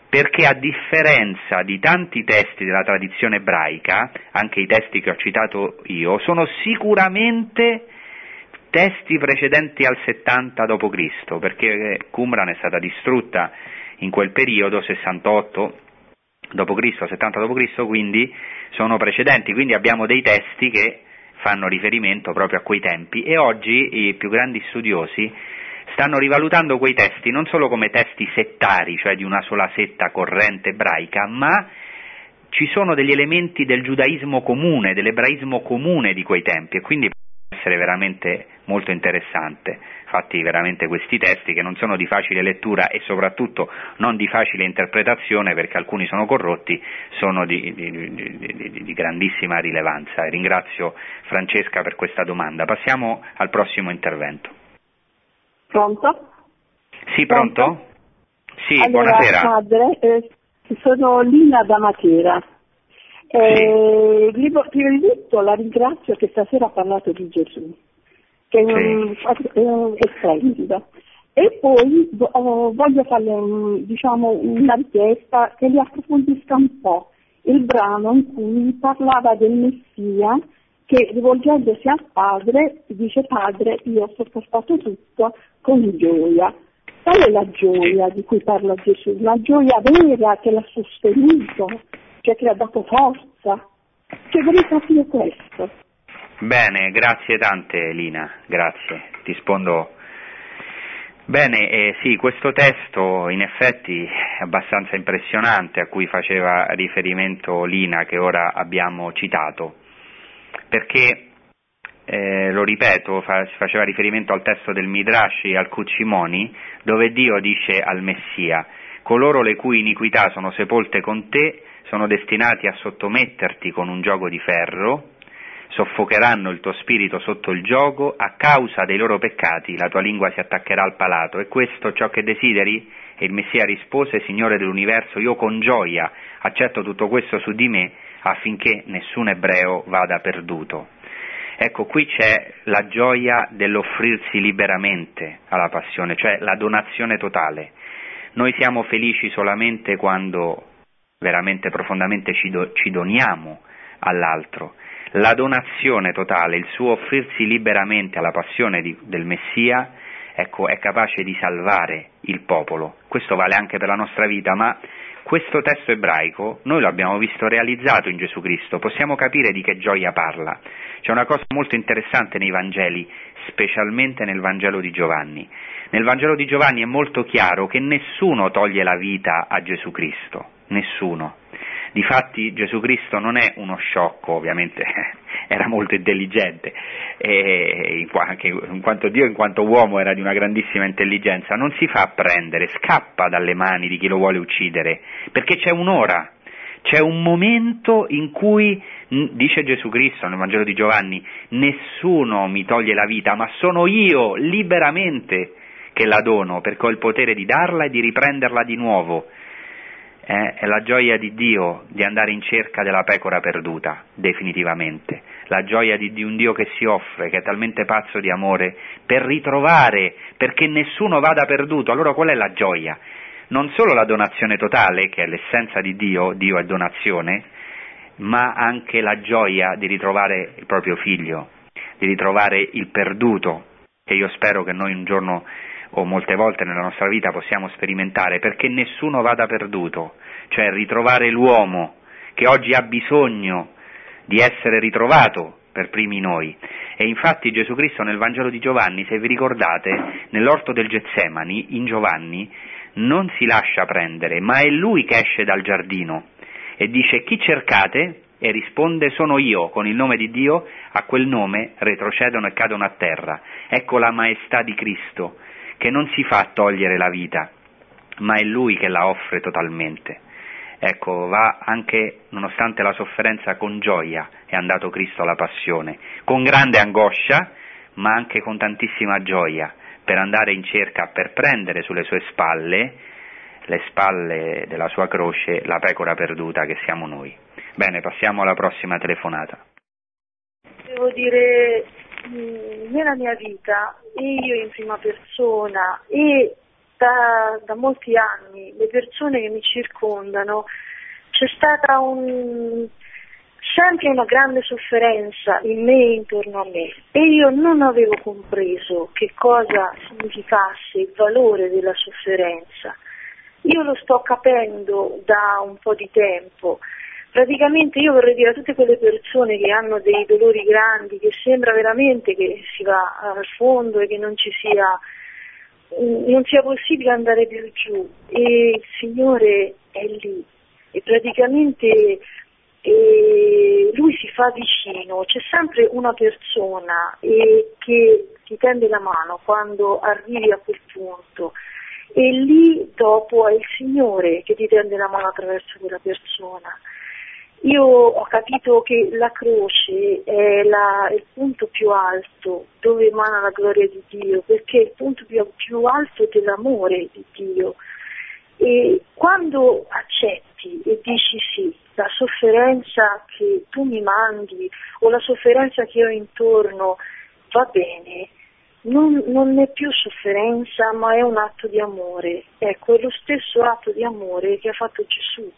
perché a differenza di tanti testi della tradizione ebraica, anche i testi che ho citato io, sono sicuramente testi precedenti al 70 d.C., perché Qumran è stata distrutta in quel periodo, 68 d.C., 70 d.C., quindi sono precedenti, quindi abbiamo dei testi che fanno riferimento proprio a quei tempi e oggi i più grandi studiosi stanno rivalutando quei testi non solo come testi settari, cioè di una sola setta corrente ebraica, ma ci sono degli elementi del giudaismo comune, dell'ebraismo comune di quei tempi e quindi essere veramente molto interessante. Infatti veramente questi testi che non sono di facile lettura e soprattutto non di facile interpretazione perché alcuni sono corrotti, sono di, di, di, di grandissima rilevanza. ringrazio Francesca per questa domanda. Passiamo al prossimo intervento. Pronto? Sì, pronto? pronto? Sì, allora, buonasera. Padre, eh, sono Lina da Matera. Eh, sì. Prima di tutto la ringrazio che stasera ha parlato di Gesù, che è, un, è splendido. E poi oh, voglio farle diciamo, una richiesta che li approfondisca un po' il brano in cui parlava del Messia che rivolgendosi al padre dice padre io ho sopportato tutto con gioia. Qual è la gioia di cui parla Gesù? La gioia vera che l'ha sostenuto, che ha dato forza. Cioè vorrei capire questo. Bene, grazie tante Lina, grazie. Ti rispondo. Bene, eh, sì, questo testo in effetti è abbastanza impressionante a cui faceva riferimento Lina che ora abbiamo citato, perché, eh, lo ripeto, fa, faceva riferimento al testo del Midrash, al Cucimoni, dove Dio dice al Messia, coloro le cui iniquità sono sepolte con te sono destinati a sottometterti con un gioco di ferro, soffocheranno il tuo spirito sotto il gioco, a causa dei loro peccati la tua lingua si attaccherà al palato. E questo ciò che desideri? E il Messia rispose, Signore dell'universo, io con gioia accetto tutto questo su di me affinché nessun ebreo vada perduto. Ecco, qui c'è la gioia dell'offrirsi liberamente alla passione, cioè la donazione totale. Noi siamo felici solamente quando veramente profondamente ci, do, ci doniamo all'altro. La donazione totale, il suo offrirsi liberamente alla passione di, del Messia, ecco, è capace di salvare il popolo. Questo vale anche per la nostra vita, ma questo testo ebraico noi lo abbiamo visto realizzato in Gesù Cristo, possiamo capire di che gioia parla. C'è una cosa molto interessante nei Vangeli, specialmente nel Vangelo di Giovanni. Nel Vangelo di Giovanni è molto chiaro che nessuno toglie la vita a Gesù Cristo, nessuno. Difatti Gesù Cristo non è uno sciocco, ovviamente era molto intelligente, e in quanto Dio, in quanto uomo era di una grandissima intelligenza, non si fa prendere, scappa dalle mani di chi lo vuole uccidere, perché c'è un'ora, c'è un momento in cui, dice Gesù Cristo nel Vangelo di Giovanni, nessuno mi toglie la vita, ma sono io liberamente che la dono, perché ho il potere di darla e di riprenderla di nuovo. Eh, è la gioia di Dio di andare in cerca della pecora perduta, definitivamente. La gioia di, di, un Dio che si offre, che è talmente pazzo di amore, per ritrovare, perché nessuno vada perduto. Allora qual è la gioia? Non solo la donazione totale, che è l'essenza di Dio, Dio è donazione, ma anche la gioia di ritrovare il proprio figlio, di ritrovare il perduto, che io spero che noi un giorno o molte volte nella nostra vita possiamo sperimentare, perché nessuno vada perduto, cioè ritrovare l'uomo che oggi ha bisogno di essere ritrovato per primi noi. E infatti Gesù Cristo nel Vangelo di Giovanni, se vi ricordate, nell'orto del Getsemani, in Giovanni, non si lascia prendere, ma è lui che esce dal giardino e dice chi cercate? E risponde sono io, con il nome di Dio, a quel nome retrocedono e cadono a terra. Ecco la maestà di Cristo, che non si fa togliere la vita, ma è Lui che la offre totalmente. Ecco, va anche, nonostante la sofferenza, con gioia è andato Cristo alla passione, con grande angoscia, ma anche con tantissima gioia, per andare in cerca, per prendere sulle sue spalle, le spalle della sua croce, la pecora perduta che siamo noi. Bene, passiamo alla prossima telefonata. Devo dire nella mia vita, e io in prima persona, e da, da molti anni, le persone che mi circondano, c'è stata un, sempre una grande sofferenza in me e intorno a me e io non avevo compreso che cosa significasse il valore della sofferenza. Io lo sto capendo da un po' di tempo Praticamente io vorrei dire a tutte quelle persone che hanno dei dolori grandi, che sembra veramente che si va al fondo e che non ci sia, non sia possibile andare più giù. E il Signore è lì. E praticamente e lui si fa vicino, c'è sempre una persona che ti tende la mano quando arrivi a quel punto. E lì dopo è il Signore che ti tende la mano attraverso quella persona. Io ho capito che la croce è la, il punto più alto dove emana la gloria di Dio, perché è il punto più, più alto dell'amore di Dio. E quando accetti e dici sì, la sofferenza che tu mi mandi o la sofferenza che ho intorno va bene, non, non, è più sofferenza ma è un atto di amore. Ecco, è lo stesso atto di amore che ha fatto Gesù.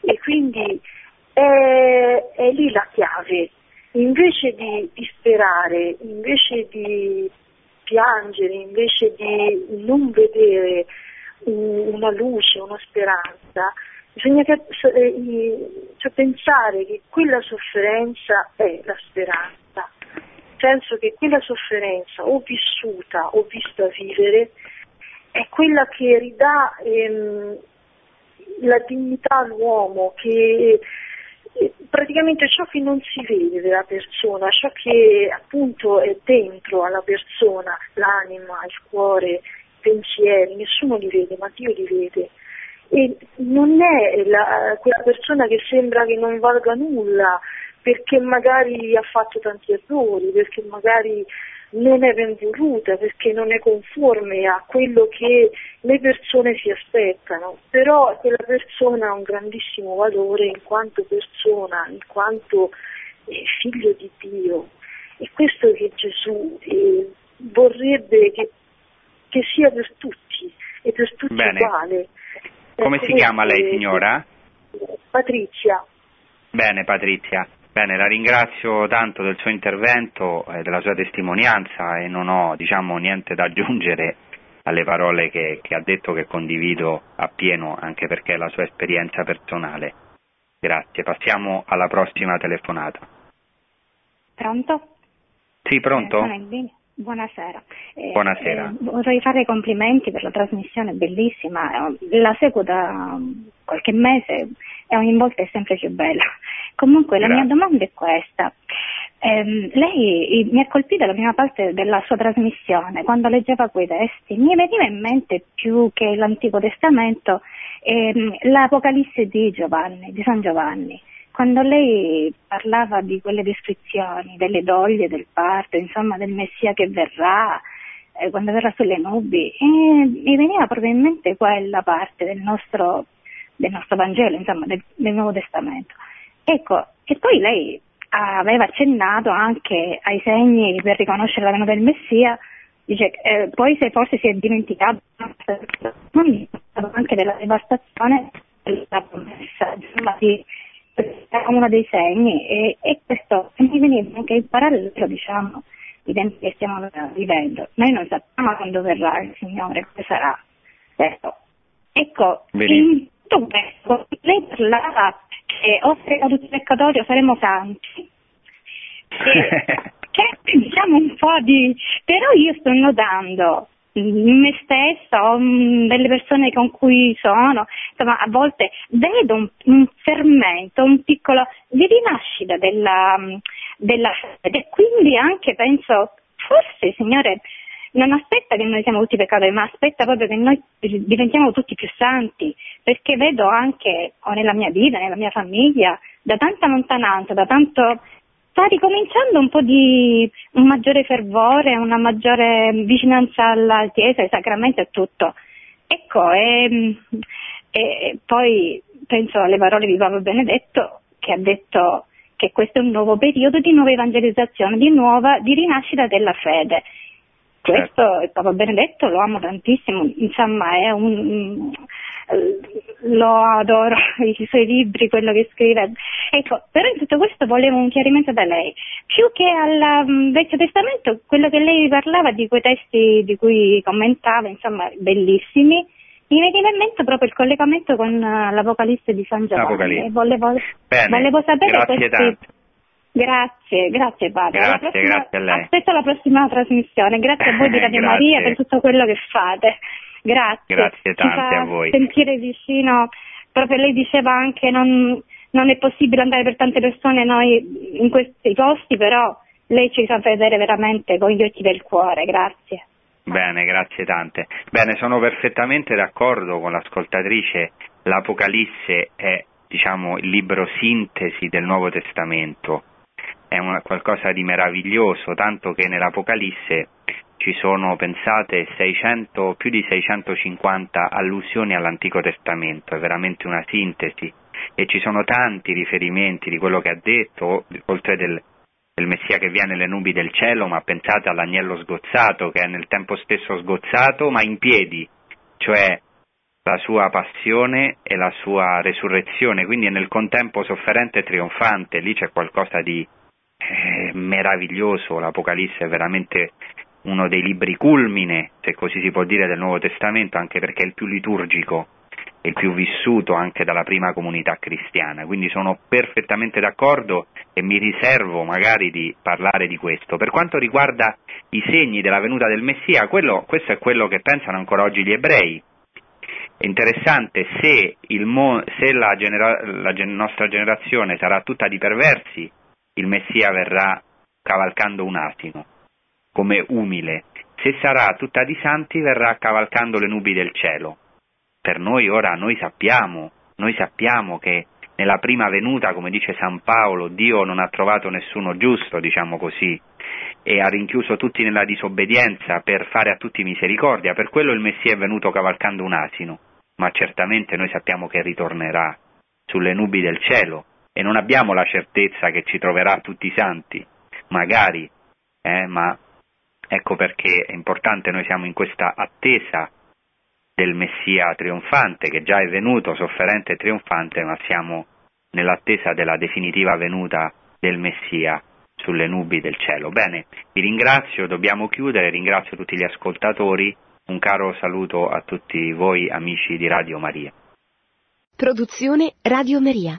E quindi è, è lì la chiave. Invece di disperare, invece di piangere, invece di non vedere una luce, una speranza, bisogna che, cioè, pensare che quella sofferenza è la speranza. Penso che quella sofferenza, o vissuta o vista vivere, è quella che ridà ehm, la dignità all'uomo, che praticamente ciò che non si vede della persona, ciò che appunto è dentro alla persona, l'anima, il cuore, i pensieri, nessuno li vede, ma Dio li vede. E non è la, quella persona che sembra che non valga nulla, perché magari ha fatto tanti errori, perché magari non è ben voluta perché non è conforme a quello che le persone si aspettano, però quella persona ha un grandissimo valore in quanto persona, in quanto eh, figlio di Dio. E questo che Gesù eh, vorrebbe che, che, sia per tutti e per tutti Bene. uguale. Come si chiama lei signora? Patrizia. Bene Patrizia. Bene, la ringrazio tanto del suo intervento e della sua testimonianza e non ho diciamo, niente da aggiungere alle parole che, che ha detto che condivido appieno anche perché è la sua esperienza personale. Grazie, passiamo alla prossima telefonata. Pronto? Sì, pronto? Eh, Buonasera. Eh, Buonasera. Eh, vorrei fare i complimenti per la trasmissione bellissima, la seguo da qualche mese e ogni volta è sempre più bella. Comunque Grazie. la mia domanda è questa. Eh, lei mi ha colpito la prima parte della sua trasmissione, quando leggeva quei testi, mi veniva in mente più che l'Antico Testamento ehm, l'Apocalisse di Giovanni, di San Giovanni quando lei parlava di quelle descrizioni, delle doglie, del parto, insomma del Messia che verrà, eh, quando verrà sulle nubi, eh, mi veniva proprio in mente quella parte del nostro del nostro Vangelo, insomma, del, del Nuovo Testamento. Ecco, e poi lei aveva accennato anche ai segni per riconoscere la venuta del Messia, dice, eh, poi se forse si è dimenticato anche della devastazione della promessa, insomma, di, uno dei segni e, e questo mi veniva anche in parallelo, diciamo, i tempi che stiamo vivendo. Noi non sappiamo quando verrà il Signore, come sarà. Certo. Ecco, Benissimo. in tutto questo, lei parlava che oltre a tutti i peccatori saremo santi. che diciamo un po' di... però io sto notando in me stessa o delle persone con cui sono, insomma a volte vedo un, un fermento, un piccolo di rinascita della, della fede e quindi anche penso forse Signore non aspetta che noi siamo tutti peccatori, ma aspetta proprio che noi diventiamo tutti più santi, perché vedo anche o nella mia vita, nella mia famiglia, da tanta lontananza, da tanto sta ricominciando un po' di un maggiore fervore, una maggiore vicinanza alla Chiesa, ai sacramenti e tutto. Ecco, e, e poi penso alle parole di Papa Benedetto che ha detto che questo è un nuovo periodo di nuova evangelizzazione, di nuova, di rinascita della fede. Questo certo. il Papa Benedetto lo amo tantissimo, insomma è un, lo adoro, i suoi libri, quello che scrive. Ecco, però in tutto questo volevo un chiarimento da lei. Più che al um, Vecchio Testamento, quello che lei parlava di quei testi di cui commentava, insomma, bellissimi, mi veniva in mente proprio il collegamento con uh, l'Apocalisse di San Giovanni. Volevo, volevo, sapere grazie questi... Grazie, grazie padre. Grazie, prossima... grazie a lei. Aspetto la prossima trasmissione. Grazie a voi di Radio Maria per tutto quello che fate. Grazie. Grazie tante a voi. Sentire vicino, proprio lei diceva anche non, non è possibile andare per tante persone noi in questi posti, però lei ci fa vedere veramente con gli occhi del cuore. Grazie. Bene, grazie tante. Bene, sono perfettamente d'accordo con l'ascoltatrice. L'Apocalisse è, diciamo, il libro sintesi del Nuovo Testamento. È una, qualcosa di meraviglioso, tanto che nell'Apocalisse ci sono, pensate, 600, più di 650 allusioni all'Antico Testamento, è veramente una sintesi. E ci sono tanti riferimenti di quello che ha detto, oltre del, del Messia che viene nelle nubi del cielo, ma pensate all'agnello sgozzato che è nel tempo stesso sgozzato ma in piedi, cioè la sua passione e la sua resurrezione, quindi è nel contempo sofferente e trionfante, lì c'è qualcosa di eh, meraviglioso, l'Apocalisse è veramente uno dei libri culmine, se così si può dire, del Nuovo Testamento, anche perché è il più liturgico e il più vissuto anche dalla prima comunità cristiana. Quindi sono perfettamente d'accordo e mi riservo magari di parlare di questo. Per quanto riguarda i segni della venuta del Messia, quello, questo è quello che pensano ancora oggi gli ebrei. È interessante se, mo, se la, genera, la nostra generazione sarà tutta di perversi, il Messia verrà cavalcando un asino come umile. Se sarà tutta di santi verrà cavalcando le nubi del cielo. Per noi ora noi sappiamo, noi sappiamo che nella prima venuta, come dice San Paolo, Dio non ha trovato nessuno giusto, diciamo così, e ha rinchiuso tutti nella disobbedienza per fare a tutti misericordia. Per quello il Messia è venuto cavalcando un asino, ma certamente noi sappiamo che ritornerà sulle nubi del cielo e non abbiamo la certezza che ci troverà tutti santi, magari, eh, ma Ecco perché è importante, noi siamo in questa attesa del Messia trionfante, che già è venuto sofferente e trionfante, ma siamo nell'attesa della definitiva venuta del Messia sulle nubi del cielo. Bene, vi ringrazio, dobbiamo chiudere, ringrazio tutti gli ascoltatori, un caro saluto a tutti voi amici di Radio Maria. Produzione Radio Maria.